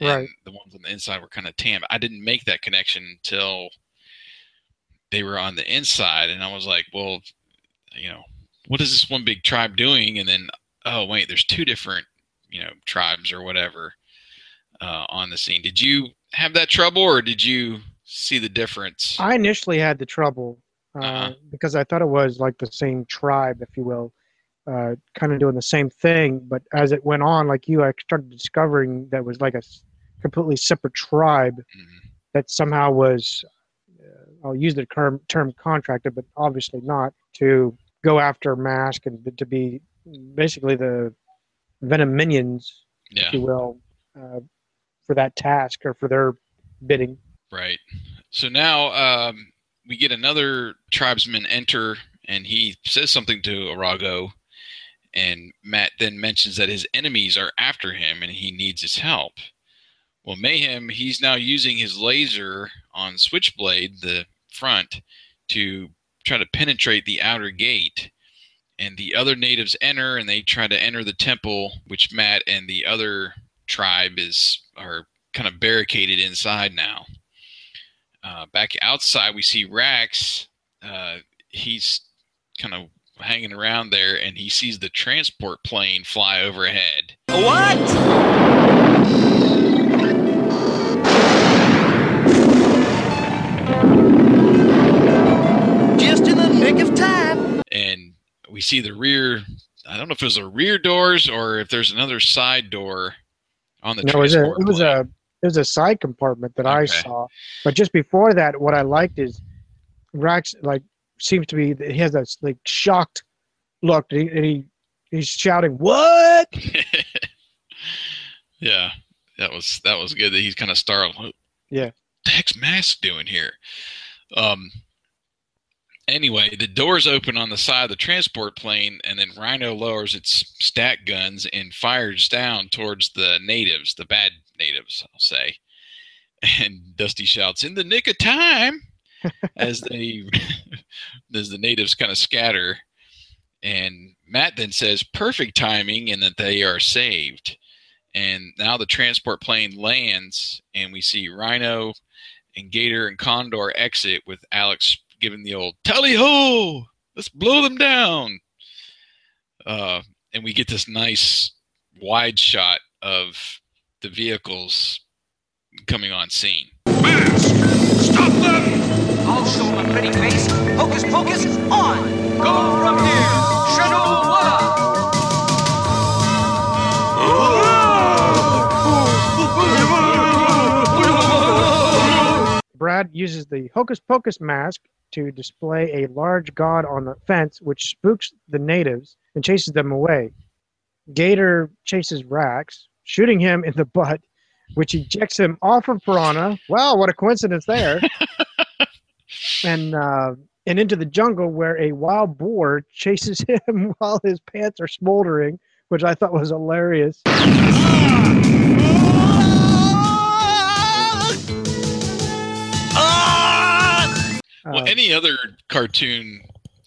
and Right. the ones on the inside were kind of tan. I didn't make that connection until they were on the inside, and I was like, well, you know, what is this one big tribe doing? And then, oh wait, there's two different you know tribes or whatever uh, on the scene. Did you have that trouble, or did you see the difference? I initially had the trouble uh, Uh-huh. because I thought it was like the same tribe, if you will. uh, kind of doing the same thing. But as it went on, like you, I started discovering that was like a completely separate tribe that somehow was, uh, I'll use the term, term contracted, but obviously not, to go after Mask and to be basically the Venom minions, Yeah. if you will, uh, for that task or for their bidding. Right. So now um, we get another tribesman enter, and he says something to Orago, and Matt then mentions that his enemies are after him and he needs his help. Well, Mayhem, he's now using his laser on Switchblade, the front, to try to penetrate the outer gate. And the other natives enter, and they try to enter the temple, which Matt and the other tribe is are kind of barricaded inside now. Uh, back outside, we see Rax. Uh, he's kind of hanging around there, and he sees the transport plane fly overhead. What? Just in the nick of time. and we see the rear. I don't know if it was a rear doors or if there's another side door on the No, it was a it was a it was a side compartment that I saw. But just before that, what I liked is Rax like seems to be he has a like shocked look and he, and he he's shouting what yeah, that was that was good. That he's kind of startled. What yeah the heck's Mask doing here? Um. Anyway, the doors open on the side of the transport plane, and then Rhino lowers its stack guns and fires down towards the natives, the bad natives, I'll say. And Dusty shouts, "In the nick of time!" as they, as the natives kind of scatter. And Matt then says, "Perfect timing," and that they are saved. And now the transport plane lands, and we see Rhino and Gator and Condor exit with Alex giving the old tally ho, let's blow them down. Uh, and we get this nice wide shot of the vehicles coming on scene. Mask! Stop them! I'll show them a pretty face. Hocus pocus, is on! Go from here! Shadow Wada! Brad uses the hocus pocus mask to display a large god on the fence, which spooks the natives and chases them away. Gator chases Rax, shooting him in the butt, which ejects him off of Piranha. Wow, what a coincidence there! and uh, and into the jungle where a wild boar chases him while his pants are smoldering, which I thought was hilarious. Well, any other cartoon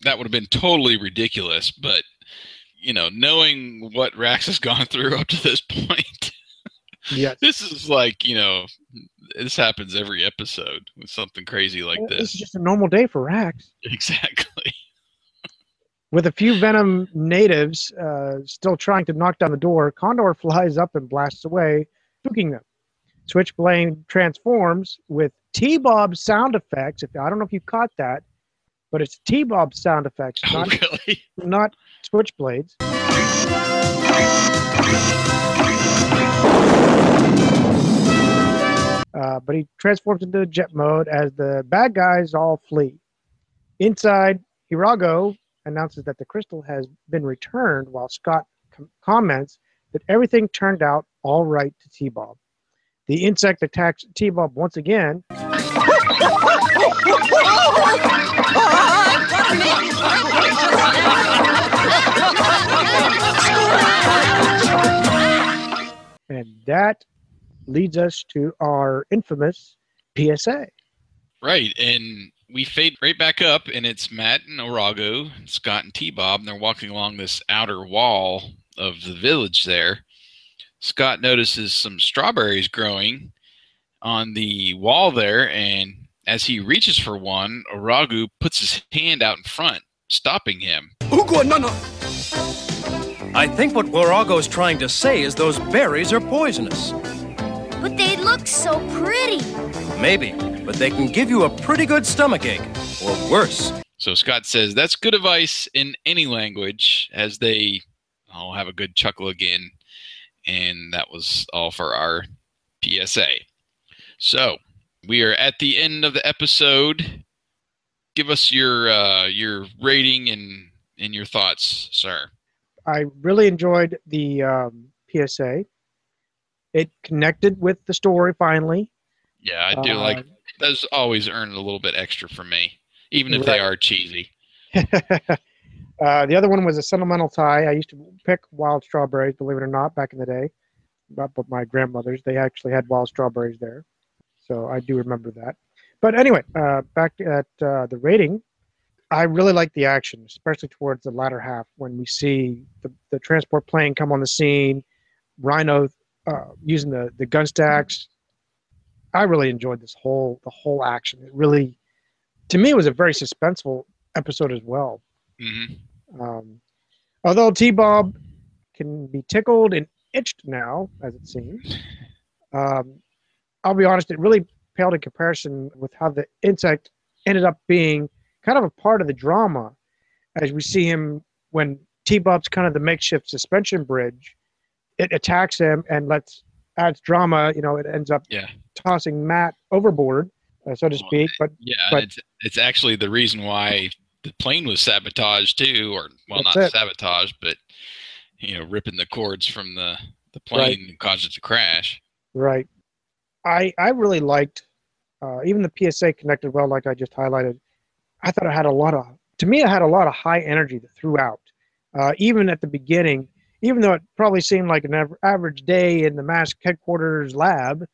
that would have been totally ridiculous, but you know, knowing what Rax has gone through up to this point, yeah, this is like you know, this happens every episode with something crazy like This this. is just a normal day for Rax. Exactly. With a few Venom natives uh, still trying to knock down the door, Condor flies up and blasts away, spooking them. Switchblade transforms with T-Bob sound effects. If I don't know if you caught that, but it's T-Bob sound effects, Oh, not, really? not Switchblades. Uh, but he transforms into jet mode as the bad guys all flee. Inside, Hirago announces that the crystal has been returned, while Scott com- comments that everything turned out all right to T-Bob. The insect attacks T-Bob once again, and that leads us to our infamous PSA. Right, and we fade right back up, and it's Matt and Orago, Scott and T Bob, and they're walking along this outer wall of the village there. Scott notices some strawberries growing on the wall there, and as he reaches for one, Orago puts his hand out in front, stopping him. Ugo, no, no. I think what Warago's trying to say is those berries are poisonous. But they look so pretty. Maybe, but they can give you a pretty good stomach ache, or worse. So Scott says that's good advice in any language, as they all have a good chuckle again. And that was all for our PSA. So we are at the end of the episode. Give us your uh, your rating and and your thoughts, sir. I really enjoyed the um, PSA. It connected with the story finally. Yeah, I do Uh, like. Those always earn a little bit extra for me, even if they are cheesy. uh, the other one was a sentimental tie. I used to pick wild strawberries, believe it or not, back in the day. But but my grandmother's, they actually had wild strawberries there, so I do remember that. But anyway, uh, back at uh, the rating, I really like the action, especially towards the latter half when we see the, the transport plane come on the scene, Rhino uh, using the the gun stacks. I really enjoyed this whole the whole action. It really, to me, was a very suspenseful episode as well. hmm Um, although T Bob can be tickled and itched now, as it seems, um, I'll be honest, it really paled in comparison with how the insect ended up being kind of a part of the drama as we see him when T Bob's kind of the makeshift suspension bridge. It attacks him and lets adds drama. You know, it ends up Yeah. tossing Matt overboard, uh, so to speak. But Yeah, but it's it's actually the reason why the plane was sabotaged too, or well, That's not it. sabotaged, but you know, ripping the cords from the the plane and caused it to crash. Right. I I really liked uh, even the PSA connected well, like I just highlighted. I thought it had a lot of to me it had a lot of high energy throughout. Uh, even at the beginning, even though it probably seemed like an average day in the mask headquarters lab,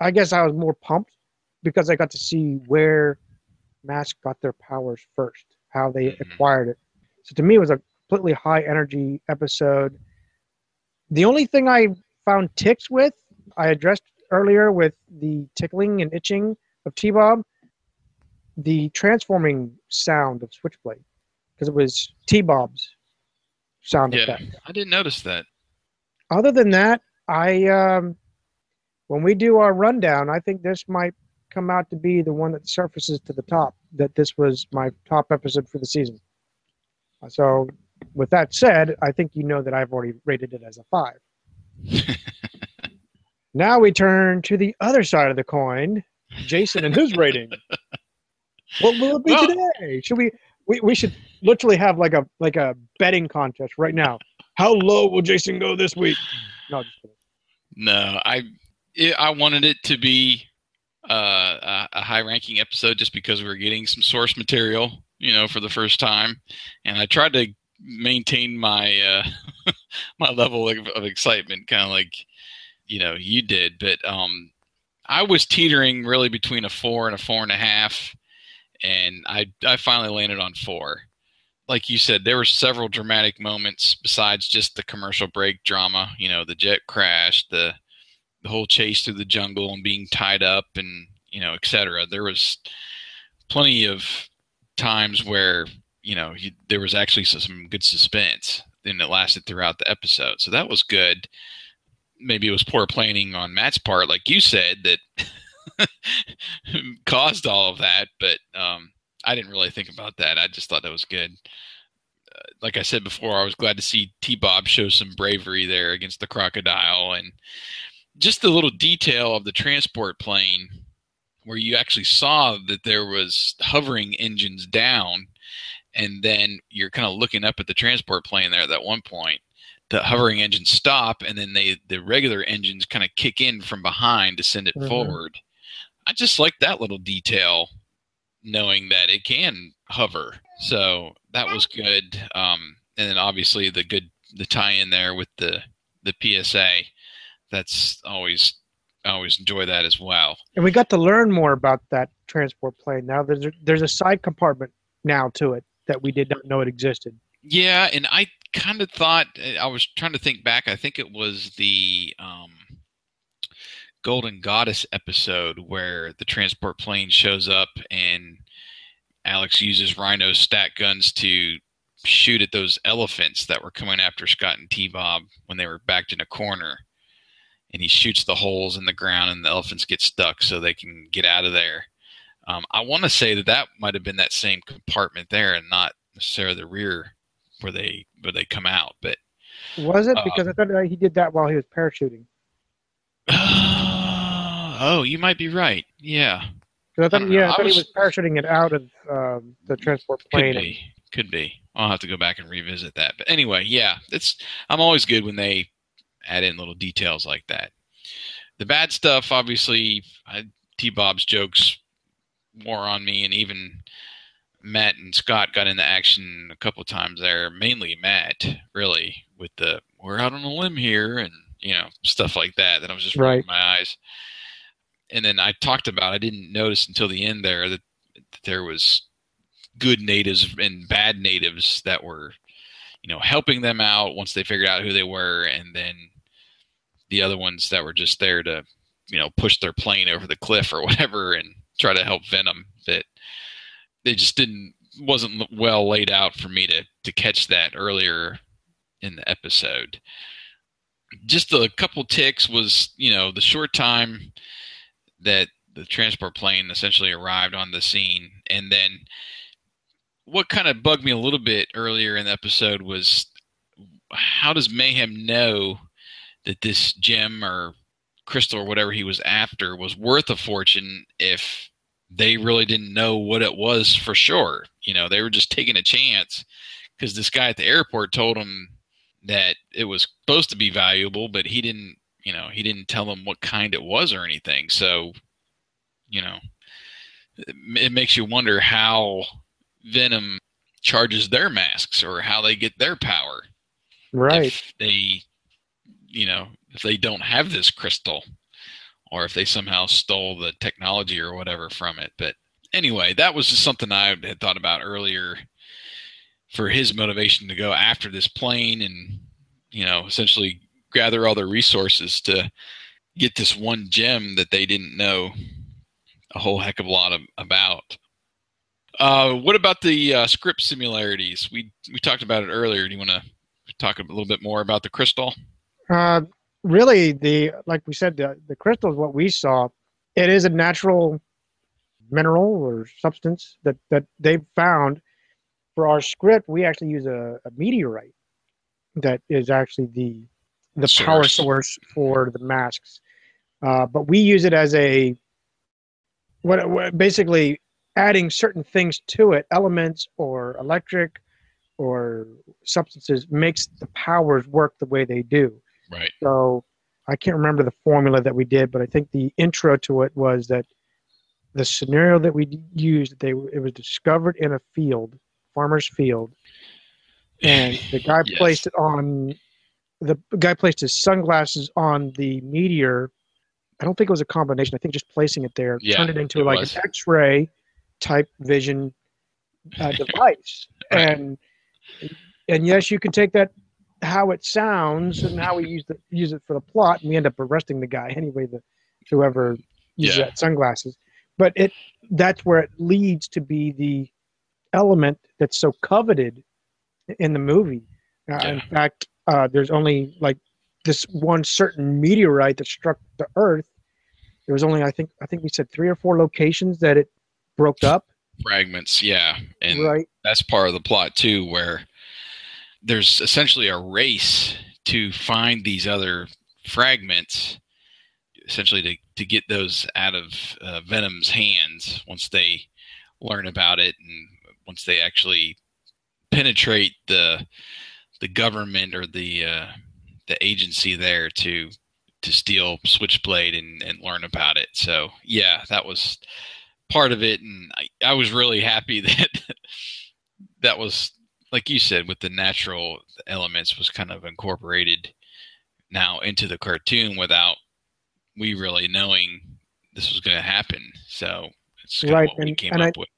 I guess I was more pumped because I got to see where Mask got their powers first, how they acquired it. So to me, it was a completely high energy episode. The only thing I found ticks with, I addressed earlier with the tickling and itching of T Bob, the transforming sound of Switchblade, because it was T Bob's sound Yeah, effect. I didn't notice that. Other than that, I um, when we do our rundown, I think this might come out to be the one that surfaces to the top. That this was my top episode for the season. So, with that said, I think you know that I've already rated it as a five. now we turn to the other side of the coin, Jason and his rating. What will it be today? Should we, we? We should literally have like a like a betting contest right now. How low will Jason go this week? No. No, I it, I wanted it to be uh, a, a high-ranking episode just because we were getting some source material, you know, for the first time, and I tried to maintain my uh, my level of, of excitement, kind of like you know you did. But um, I was teetering really between a four and a four and a half, and I I finally landed on four. Like you said, there were several dramatic moments besides just the commercial break drama. You know, the jet crash, the the whole chase through the jungle and being tied up, and you know, etc. There was plenty of times where you know you, there was actually some good suspense, and it lasted throughout the episode. So that was good. Maybe it was poor planning on Matt's part, like you said, that caused all of that. But um, I didn't really think about that. I just thought that was good. Uh, like I said before, I was glad to see T Bob show some bravery there against the crocodile and just the little detail of the transport plane where you actually saw that there was hovering engines down and then you're kind of looking up at the transport plane there at that one point. The hovering engines stop and then they the regular engines kind of kick in from behind to send it Mhm. forward. I just like that little detail knowing that it can hover. So that was good um and then obviously the good the tie in there with the the psa that's always I always enjoy that as well. And we got to learn more about that transport plane. Now there's a, there's a side compartment now to it that we did not know it existed. Yeah, and I kind of thought I was trying to think back. I think it was the um, Golden Goddess episode where the transport plane shows up and Alex uses Rhino's stack guns to shoot at those elephants that were coming after Scott and T Bob when they were backed in a corner. And he shoots the holes in the ground, and the elephants get stuck so they can get out of there. Um, I want to say that that might have been that same compartment there, and not necessarily the rear where they where they come out. But Was it? Uh, Because I thought he did that while he was parachuting. oh, you might be right. Yeah, I I thought, don't yeah, I I thought he was- was parachuting it out of um, the transport plane. could be, could be. I'll have to go back and revisit that. But anyway, yeah, it's. I'm always good when they add in little details like that. The bad stuff, obviously, T Bob's jokes wore on me, and even Matt and Scott got into action a couple times there. Mainly Matt, really, with the "we're out on a limb here" and you know stuff like that. That I was just rolling Right. my eyes. And then I talked about. I didn't notice until the end there that, that there was good natives and bad natives that were, you know, helping them out once they figured out who they were, and then the other ones that were just there to, you know, push their plane over the cliff or whatever and try to help Venom. That they just didn't wasn't well laid out for me to to catch that earlier in the episode. Just a couple ticks was, you know, the short time that the transport plane essentially arrived on the scene and then what kind of bugged me a little bit earlier in the episode was how does Mayhem know that this gem or crystal or whatever he was after was worth a fortune if they really didn't know what it was for sure? You know, they were just taking a chance because this guy at the airport told him that it was supposed to be valuable, but he didn't, you know, he didn't tell them what kind it was or anything. So, you know, it, it makes you wonder how Venom charges their masks or how they get their power. Right. If they, you know, if they don't have this crystal or if they somehow stole the technology or whatever from it. But anyway, that was just something I had thought about earlier for his motivation to go after this plane and, you know, essentially gather all their resources to get this one gem that they didn't know a whole heck of a lot of, about. Uh, what about the uh, script similarities? We we talked about it earlier. Do you want to talk a little bit more about the crystal? Uh, really, the like we said, the, the crystal is what we saw. It is a natural mineral or substance that that they found. For our script, we actually use a, a meteorite that is actually the the power Source. source for the masks. Uh, but we use it as a what, what basically adding certain things to it, elements or electric or substances makes the powers work the way they do. Right. So I can't remember the formula that we did, but I think the intro to it was that the scenario that we used, they it was discovered in a field, farmer's field, and the guy Yes. placed it on. The guy placed his sunglasses on the meteor. I don't think it was a combination. I think just placing it there Yeah, turned it into it like was. an X-ray type vision uh, device, and and yes, you can take that how it sounds and how we use the use it for the plot, and we end up arresting the guy anyway. The whoever uses Yeah. that sunglasses, but it that's where it leads to be the element that's so coveted in the movie. Uh, In fact, uh, there's only like this one certain meteorite that struck the Earth. There was only I think I think we said three or four locations that it broke up. Fragments, yeah. And Right. that's part of the plot too, where there's essentially a race to find these other fragments, essentially to, to get those out of uh, Venom's hands once they learn about it and once they actually penetrate the the government or the uh, the agency there to to steal Switchblade and, and learn about it. So yeah, that was part of it, and I, I was really happy that that was like you said with the natural elements was kind of incorporated now into the cartoon without we really knowing this was going to happen. So it's kind Right, of what we came and up I- with.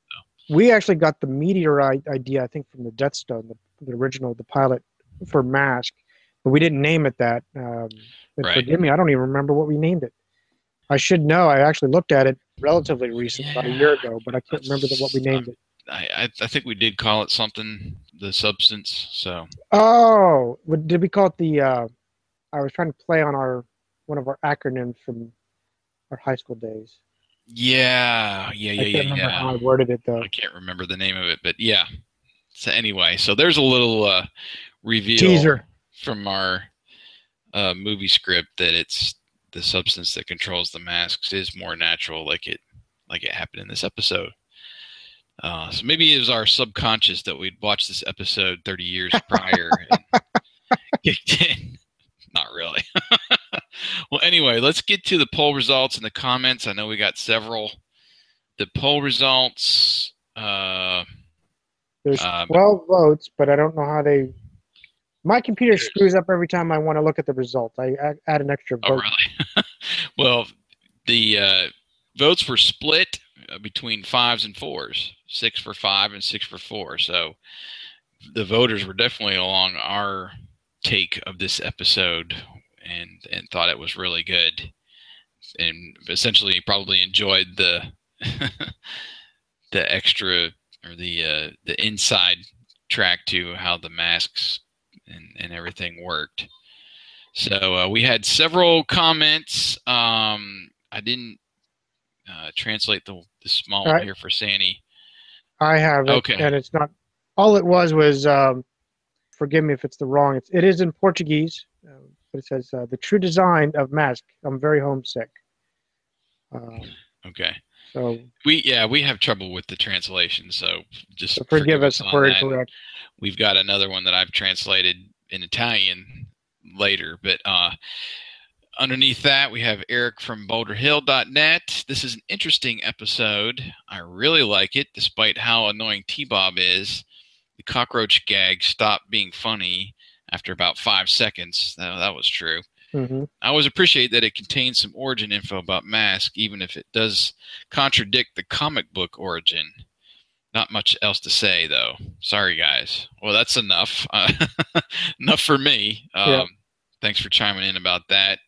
We actually got the meteorite idea, I think, from the Death Stone, the, the original, the pilot for Mask, but we didn't name it that. Um, and Right. Forgive me, I don't even remember what we named it. I should know. I actually looked at it relatively recent, about a year ago, but I can't remember the, what we named it. I, I I think we did call it something the substance. So Oh, what, did we call it the? Uh, I was trying to play on our one of our acronyms from our high school days. Yeah, yeah, yeah, I can't yeah, remember yeah. how I worded it though. I can't remember the name of it, but yeah. So anyway, so there's a little uh, reveal Teaser. from our uh, movie script that it's the substance that controls the masks is more natural, like it like it happened in this episode. Uh, so maybe it was our subconscious that we'd watched this episode 30 years prior and kicked in. Not really. well, anyway, let's get to the poll results and the comments. I know we got several. The poll results. Uh, There's Um, 12 votes, but I don't know how they. My computer screws up every time I want to look at the results. I add, add an extra vote. Oh, really? well, the uh, votes were split uh, between fives and fours six for five and six for four. So the voters were definitely along our take of this episode and, and thought it was really good. And essentially, probably enjoyed the the extra or the uh, the inside track to how the masks and, and everything worked. So uh, we had several comments. Um, I didn't uh, translate the, the small All one here for Sandy. I have it, Okay. and it's not. All it was was. Um, forgive me if it's the wrong. It's, it is in Portuguese, uh, but it says uh, the true design of mask. I'm very homesick. Um, Okay. so We yeah we have trouble with the translation, so just So forgive us if on incorrect. We've got another one that I've translated in Italian later, but uh, underneath that we have Eric from BoulderHill.net. This is an interesting episode. I really like it, despite how annoying T-Bob is. The cockroach gag stopped being funny after about five seconds. That, that was true. mhm. I always appreciate that it contains some origin info about Mask, even if it does contradict the comic book origin. Not much else to say, though. Sorry, guys. Well, that's enough. Uh, enough for me. Um, Yeah. Thanks for chiming in about that.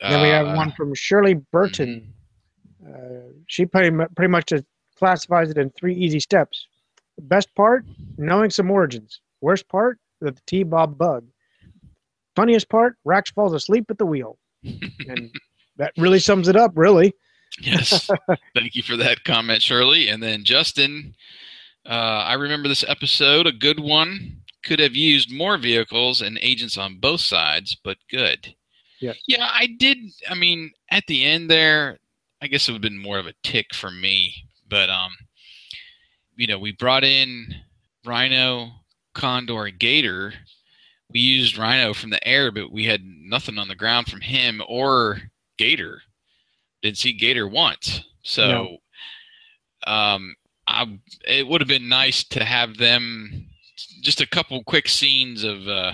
Then we have Uh, one from Shirley Burton. Uh, she pretty, mu- pretty much just classifies it in three easy steps. The best part, knowing some origins. Worst part, the T Bob bug. Funniest part, Rax falls asleep at the wheel. and that really sums it up, really. Yes. Thank you for that comment, Shirley. And then Justin, uh, I remember this episode, a good one. Could have used more vehicles and agents on both sides, but good. Yes. Yeah, I did. I mean, at the end there, I guess it would have been more of a tick for me. But, um, you know, we brought in Rhino, Condor, Gator. We used Rhino from the air, but we had nothing on the ground from him or Gator. Didn't see Gator once. So, um, I, it would have been nice to have them just a couple quick scenes of uh,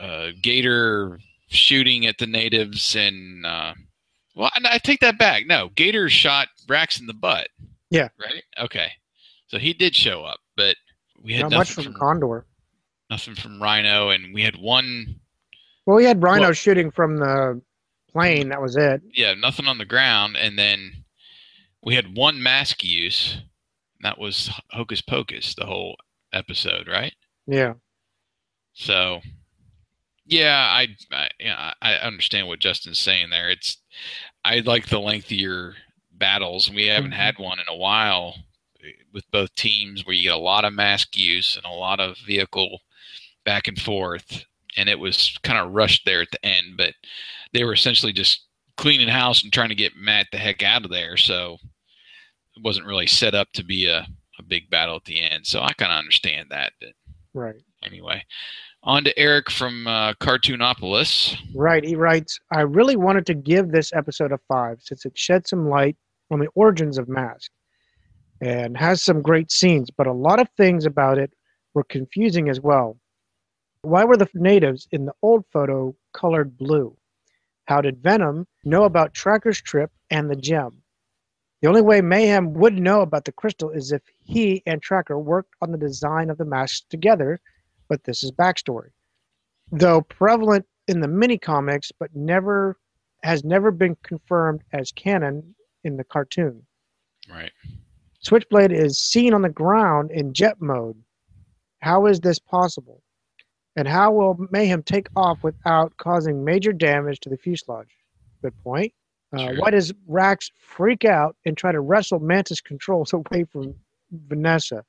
uh, Gator shooting at the natives and uh, well, I, I take that back. No, Gator shot Rax in the butt. Yeah. Right. Okay. So he did show up, but we had Not much nothing from from, Condor. nothing from Rhino, and we had one. Well, we had Rhino Well- shooting from the plane. That was it. Yeah, nothing on the ground, and then we had one mask use. And that was Hocus Pocus the whole episode, right? Yeah. So, yeah, I I, I understand what Justin's saying there. It's I like the lengthier battles, and we haven't Mhm. had one in a while with both teams where you get a lot of mask use and a lot of vehicle back and forth, and it was kind of rushed there at the end. But they were essentially just cleaning house and trying to get Matt the heck out of there, so it wasn't really set up to be a, a big battle at the end. So I kind of understand that. But Right. anyway, on to Eric from uh, Cartoonopolis. Right. He writes, I really wanted to give this episode a five since it shed some light on the origins of Mask and has some great scenes, but a lot of things about it were confusing as well. Why were the natives in the old photo colored blue? How did Venom know about Trakker's trip and the gem? The only way Mayhem would know about the crystal is if he and Tracker worked on the design of the masks together, but this is backstory though prevalent in the mini comics, but never has never been confirmed as canon in the cartoon. Right. Switchblade is seen on the ground in jet mode. How is this possible? And how will Mayhem take off without causing major damage to the fuselage? Good point. Uh, Sure. Why does Rax freak out and try to wrestle Mantis controls away from Vanessa?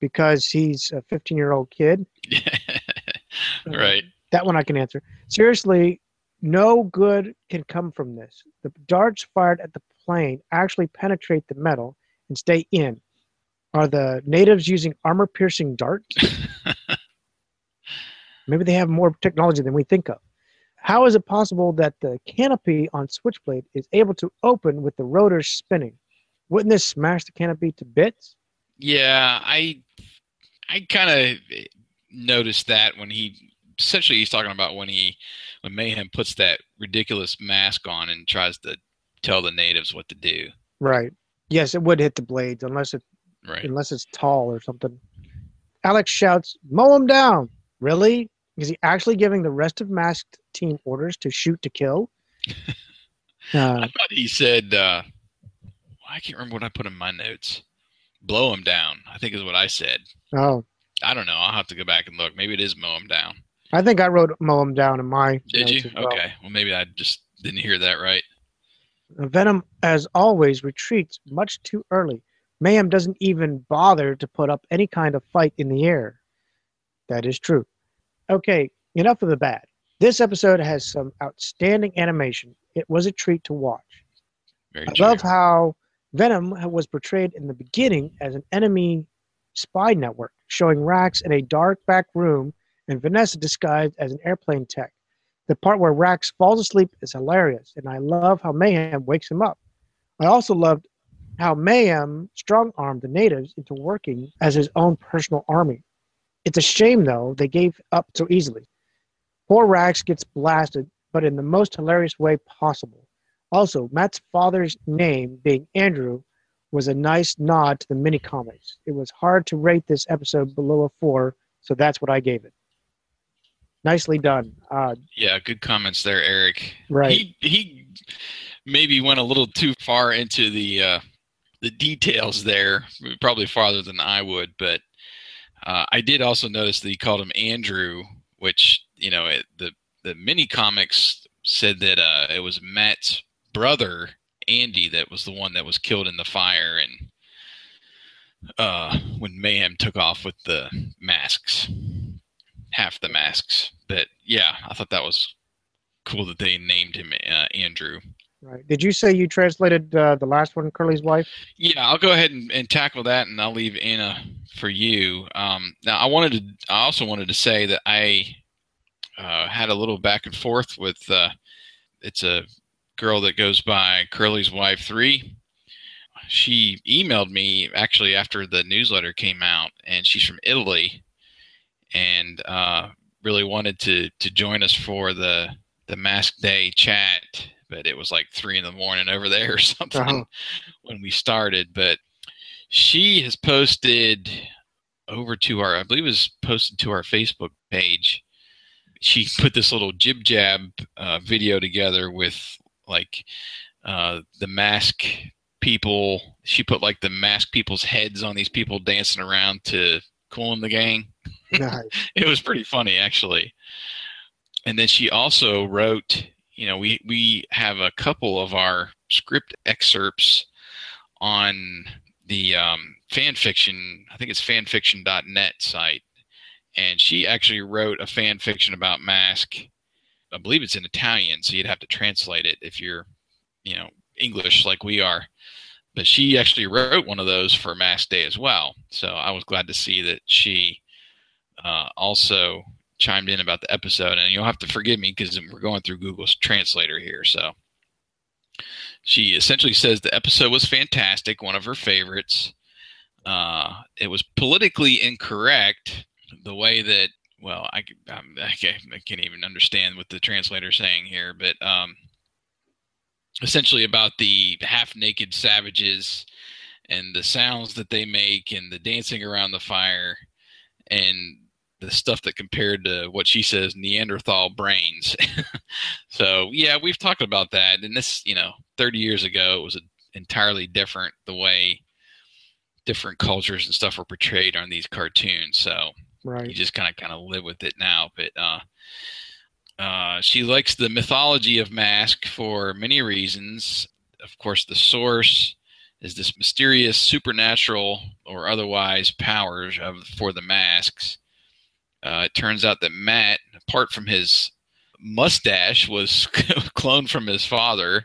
Because he's a 15 year old kid? Uh, right. That one I can answer. Seriously, no good can come from this. The darts fired at the plane actually penetrate the metal and stay in. Are the natives using armor piercing darts? Maybe they have more technology than we think of. How is it possible that the canopy on Switchblade is able to open with the rotors spinning? Wouldn't this smash the canopy to bits? Yeah, I I kind of noticed that when he essentially he's talking about when he when Mayhem puts that ridiculous mask on and tries to tell the natives what to do. Right. Yes, it would hit the blades unless it Right. unless it's tall or something. Alex shouts, "Mow him down!" Really? Is he actually giving the rest of masked team orders to shoot to kill? Uh, I thought he said uh I can't remember what I put in my notes. Blow him down, I think is what I said. oh, I don't know. I'll have to go back and look. Maybe it is mow him down. I think I wrote "mow him down" in my. Did you? well. Okay. Well, maybe I just didn't hear that right. Venom, as always, retreats much too early. Mayhem doesn't even bother to put up any kind of fight in the air. That is true. Okay, enough of the bad. This episode has some outstanding animation. It was a treat to watch. Very I true. love how Venom was portrayed in the beginning as an enemy spy network, showing Rax in a dark back room and Vanessa disguised as an airplane tech. The part where Rax falls asleep is hilarious, and I love how Mayhem wakes him up. I also loved how Mayhem strong armed the natives into working as his own personal army. It's a shame, though, they gave up so easily. Poor Rax gets blasted, but in the most hilarious way possible. Also, Matt's father's name being Andrew was a nice nod to the mini comics. It was hard to rate this episode below a four, so that's what I gave it. Nicely done. Uh, Yeah, good comments there, Eric. Right. He he maybe went a little too far into the uh, the details there, probably farther than I would. But uh, I did also notice that he called him Andrew, which you know it, the the mini comics said that uh, it was Matt's brother Andy that was the one that was killed in the fire and uh, when Mayhem took off with the masks, half the masks. But yeah, I thought that was cool that they named him uh, Andrew. right. Did you say you translated uh, the last one, Curly's wife? Yeah, I'll go ahead and, and tackle that, and I'll leave Anna for you. Um, now, I wanted to. I also wanted to say that I uh, had a little back and forth with. Uh, it's a girl that goes by Curly's wife three. She emailed me actually after the newsletter came out, and she's from Italy, and uh, really wanted to to join us for the the Mask Day chat. But it was like three in the morning over there or something Uh-huh. when we started. But she has posted over to our, I believe it was posted to our Facebook page. She put this little JibJab uh, video together with like uh, the mask people. She put like the mask people's heads on these people dancing around to Kool & the Gang. Nice. it was pretty funny actually. And then she also wrote, you know, we we have a couple of our script excerpts on the um, fan fiction. I think it's fanfiction.net site, and she actually wrote a fan fiction about Mask. I believe it's in Italian, so you'd have to translate it if you're, you know, English like we are. But she actually wrote one of those for Mask Day as well. So I was glad to see that she uh, also chimed in about the episode. And you'll have to forgive me because we're going through Google's translator here. So she essentially says the episode was fantastic, one of her favorites. Uh, it was politically incorrect the way that, well, I, can't, I can't even understand what the translator's saying here, but um, essentially about the half naked savages and the sounds that they make and the dancing around the fire and the stuff that compared to what she says Neanderthal brains. so yeah, we've talked about that. And this, you know, 30 years ago, it was entirely different the way different cultures and stuff were portrayed on these cartoons. So Right. you just kind of kind of live with it now. But uh, Uh, she likes the mythology of Mask for many reasons. Of course, the source is this mysterious supernatural or otherwise powers of for the masks. Uh, it turns out that Matt, apart from his mustache, was cloned from his father,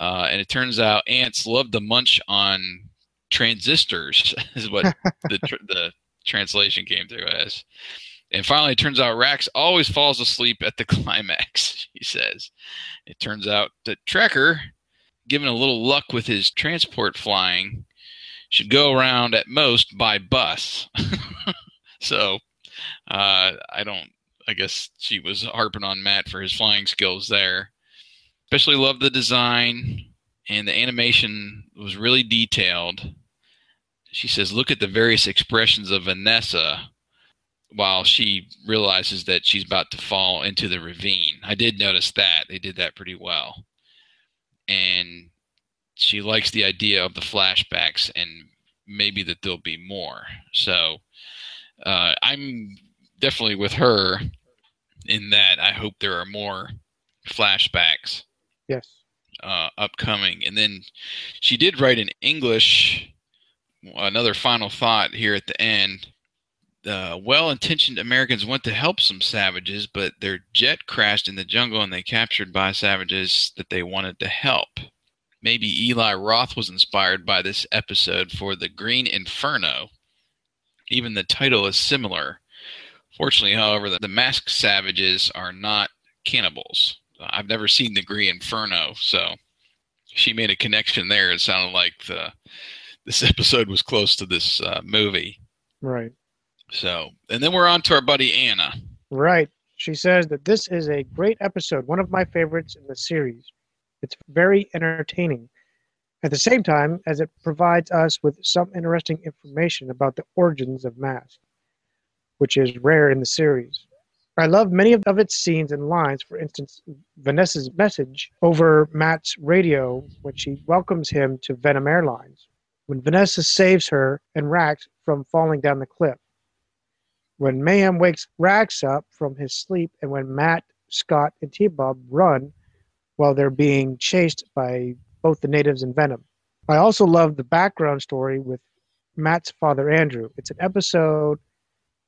uh, and it turns out ants love to munch on transistors. is what the tr- the translation came through as. And finally, it turns out Rax always falls asleep at the climax. He says. It turns out that Trakker given a little luck with his transport flying, should go around at most by bus. so uh, I don't. I guess she was harping on Matt for his flying skills there. Especially love the design and the animation was really detailed. She says, "Look at the various expressions of Vanessa." While she realizes that she's about to fall into the ravine, I did notice that they did that pretty well and she likes the idea of the flashbacks and maybe that there'll be more. So uh, I'm definitely with her in that. I hope there are more flashbacks. Yes. Uh, upcoming, and then she did write in English. Another final thought here at the end. Uh, well-intentioned Americans went to help some savages, but their jet crashed in the jungle and they captured by savages that they wanted to help. Maybe Eli Roth was inspired by this episode for the Green Inferno. Even the title is similar. Fortunately, however, the, the masked savages are not cannibals. I've never seen the Green Inferno, so she made a connection there. It sounded like the, this episode was close to this uh, movie. Right. So, and then we're on to our buddy Anna. Right. She says that this is a great episode, one of my favorites in the series. It's very entertaining. At the same time, as it provides us with some interesting information about the origins of Mask, which is rare in the series. I love many of its scenes and lines. For instance, Vanessa's message over Matt's radio when she welcomes him to Venom Airlines, when Vanessa saves her and Rax from falling down the cliff when Mayhem wakes Rax up from his sleep, and when Matt, Scott, and T Bob run while they're being chased by both the natives and Venom. I also love the background story with Matt's father, Andrew. It's an episode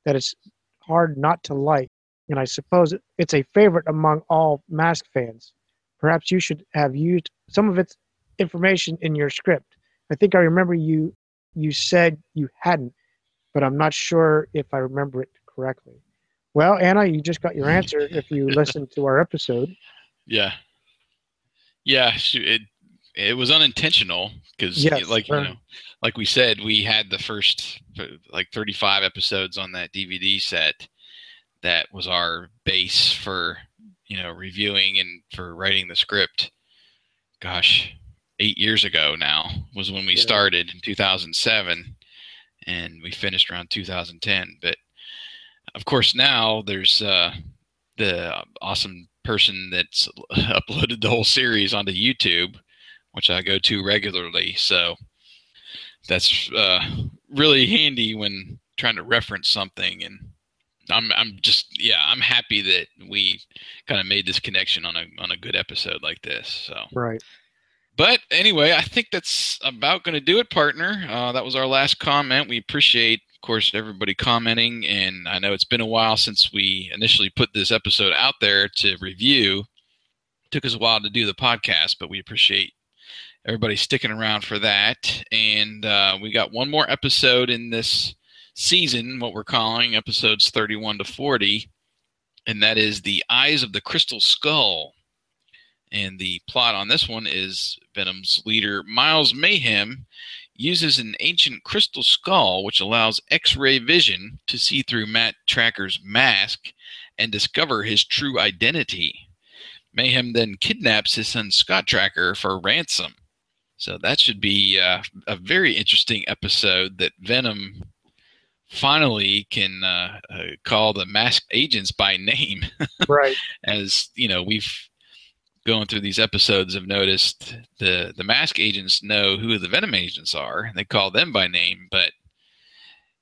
that is hard not to like, and I suppose it's a favorite among all Mask fans. Perhaps you should have used some of its information in your script. I think I remember you you said you hadn't but I'm not sure if I remember it correctly. Well, Anna, you just got your answer if you listened to our episode. Yeah. Yeah, it it was unintentional because Yes, like you know, like we said, we had the first uh, like 35 episodes on that DVD set that was our base for, you know, reviewing and for writing the script. Gosh, 8 years ago now was when we Yeah. started in 2007 and we finished around 2010. But of course, now there's uh, the awesome person that's uploaded the whole series onto YouTube, which I go to regularly. So that's uh, really handy when trying to reference something. And I'm I'm just yeah I'm happy that we kind of made this connection on a on a good episode like this. So Right. But anyway, I think that's about going to do it, partner. Uh, that was our last comment. We appreciate, of course, everybody commenting. And I know it's been a while since we initially put this episode out there to review. took us a while to do the podcast, but we appreciate everybody sticking around for that. And uh, we got one more episode in this season, what we're calling episodes 31 to 40. And that is The Eyes of the Crystal Skull. And the plot on this one is Venom's leader, Miles Mayhem, uses an ancient crystal skull which allows X ray vision to see through Matt Trakker's mask and discover his true identity. Mayhem then kidnaps his son Scott Tracker for ransom. So that should be uh, a very interesting episode that Venom finally can uh, uh, call the masked agents by name. Right. As you know, we've going through these episodes have noticed the the mask agents know who the venom agents are and they call them by name but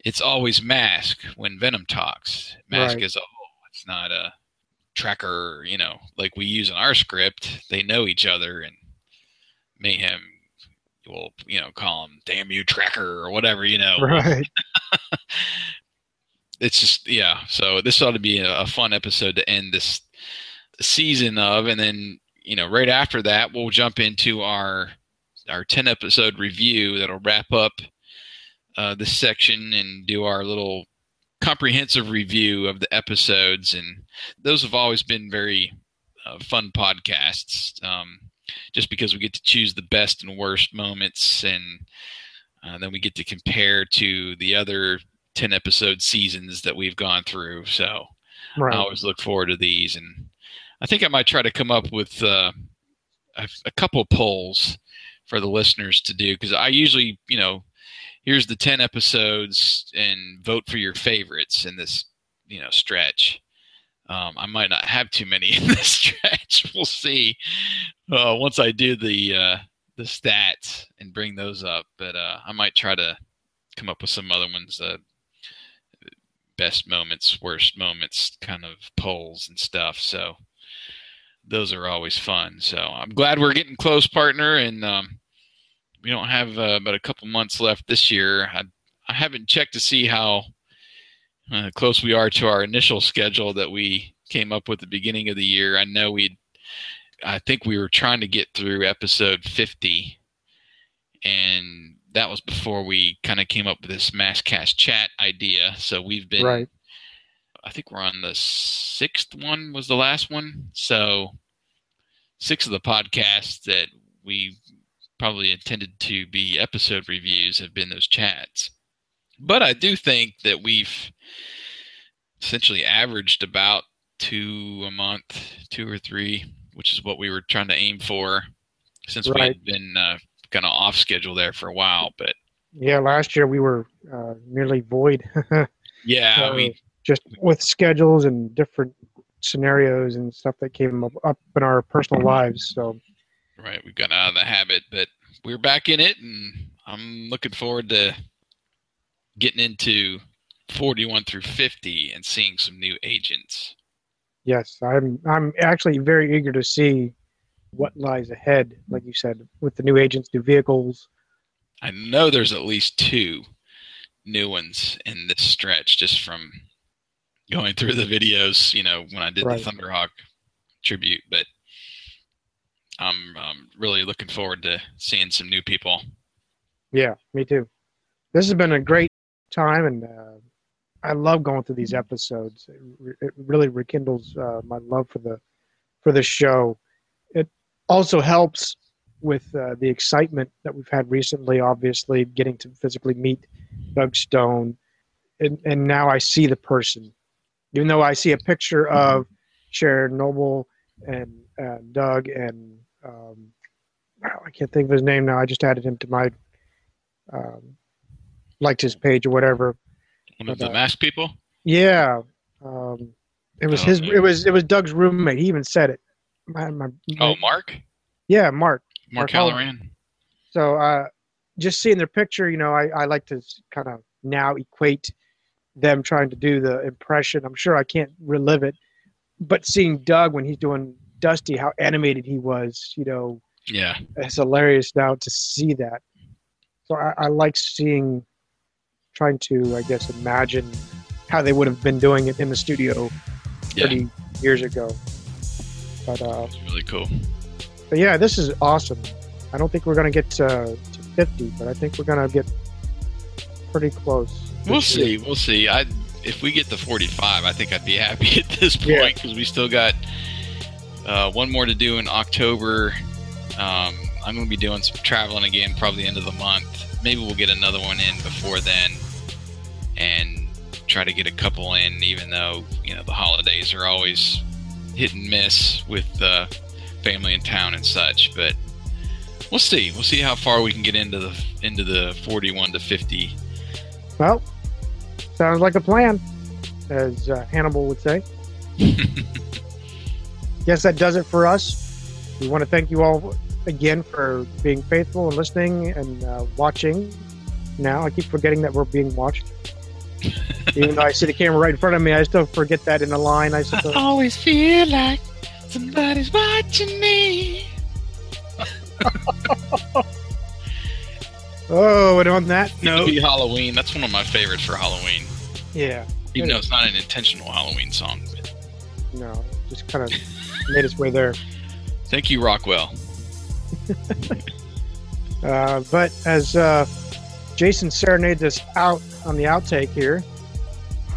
it's always mask when venom talks mask Right. is a whole it's not a Trakker, you know, like we use in our script, they know each other, and Mayhem will, you know, call him "Damn you, Trakker" or whatever, you know. Right. it's just yeah. So this ought to be a, a fun episode to end this season of, and then you know, right after that, we'll jump into our our ten episode review that'll wrap up uh, this section and do our little comprehensive review of the episodes, and those have always been very uh, fun podcasts. Um, just because we get to choose the best and worst moments, and uh, then we get to compare to the other ten episode seasons that we've gone through. So Right. I always look forward to these, and I think I might try to come up with uh, a, a couple polls for the listeners to do because I usually, you know, here's the 10 episodes and vote for your favorites in this you know stretch. Um, i might not have too many in this stretch. We'll see uh, once i do the uh, the stats and bring those up but uh, i might try to come up with some other ones uh, best moments worst moments kind of polls and stuff so those are always fun so i'm glad we're getting close partner and um, we don't have uh, but a couple months left this year. I, I haven't checked to see how uh, close we are to our initial schedule that we came up with the beginning of the year. I know we, I think we were trying to get through episode fifty, and that was before we kind of came up with this MASKast chat idea. So we've been, Right. I think we're on the sixth one was the last one. So six of the podcasts that we probably intended to be episode reviews have been those chats. But I do think that we've essentially averaged about two a month, two or three, which is what we were trying to aim for since we Right. had been uh, kind of off schedule there for a while. But Yeah, last year we were uh, nearly void. yeah, So, we just with schedules and different scenarios and stuff that came up, up in our personal lives. So right we got out of the habit, but we're back in it, and I'm looking forward to getting into 41 through 50 and seeing some new agents. yes, I'm I'm actually very eager to see what lies ahead. Like you said, with the new agents, new vehicles. I know there's at least two new ones in this stretch just from going through the videos, you know, when I did Right. the Thunderhawk tribute, but I'm um, really looking forward to seeing some new people. Yeah, me too. This has been a great time, and uh, I love going through these episodes. It, re- it really rekindles uh, my love for the for the show. It also helps with uh, the excitement that we've had recently. Obviously, getting to physically meet Doug Stone, and and now I see the person. Even though I see a picture of Sharon Noble and uh, Doug and um, I can't think of his name now. I just added him to my um, liked his page or whatever. One of But, the uh, mask people? Yeah, um, it was Oh, his. okay. It was it was Doug's roommate. He even said it. My, my, Oh, Mark? yeah, Mark. Mark Halloran. Halloran? So uh, just seeing their picture, you know, I, I like to kind of now equate them trying to do the impression. I'm sure I can't relive it, but seeing Doug when he's doing Dusty, how animated he was, you know, Yeah. it's hilarious now to see that. So I, I like seeing, trying to, I guess, imagine how they would have been doing it in the studio Yeah. 30 years ago. But, uh, It's really cool. but yeah, this is awesome. I don't think we're going to get to, to 50, but I think we're going to get pretty close. We'll see. We'll see. I if we get to 45, I think I'd be happy at this point because we still got uh, one more to do in October. Um, I'm going to be doing some traveling again, probably end of the month. Maybe we'll get another one in before then, and try to get a couple in. Even though you know the holidays are always hit and miss with uh, family in town and such, but we'll see. We'll see how far we can get into the into the 41 to 50 Well, sounds like a plan, as uh, Hannibal would say. Guess that does it for us. We want to thank you all again for being faithful and listening and uh, watching. Now I keep forgetting that we're being watched. Even though I see the camera right in front of me, I still forget that in the line. I suppose. always feel like somebody's watching me. Oh, and on that note, Be Halloween. That's one of my favorites for Halloween. yeah, Even though it's not an intentional Halloween song. But no, just kind of made its way there. thank you, Rockwell. Uh, but as uh, Jason serenades us out on the outtake here,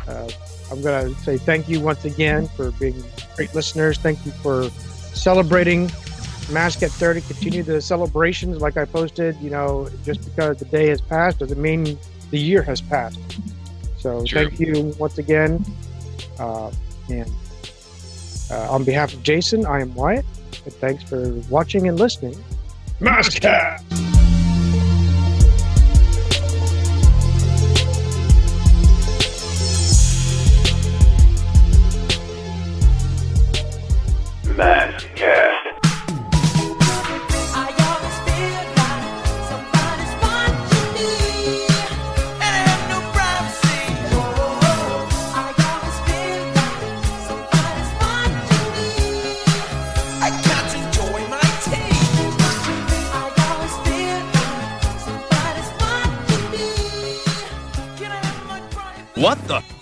uh, I'm going to say thank you once again for being great listeners. Thank you for celebrating Mask at 30. Continue the celebrations like I posted. You know, just because the day has passed doesn't mean the year has passed. So True. thank you once again. Uh, and uh, on behalf of Jason, I am Wyatt. And thanks for watching and listening. MASKast! MASKast. What the?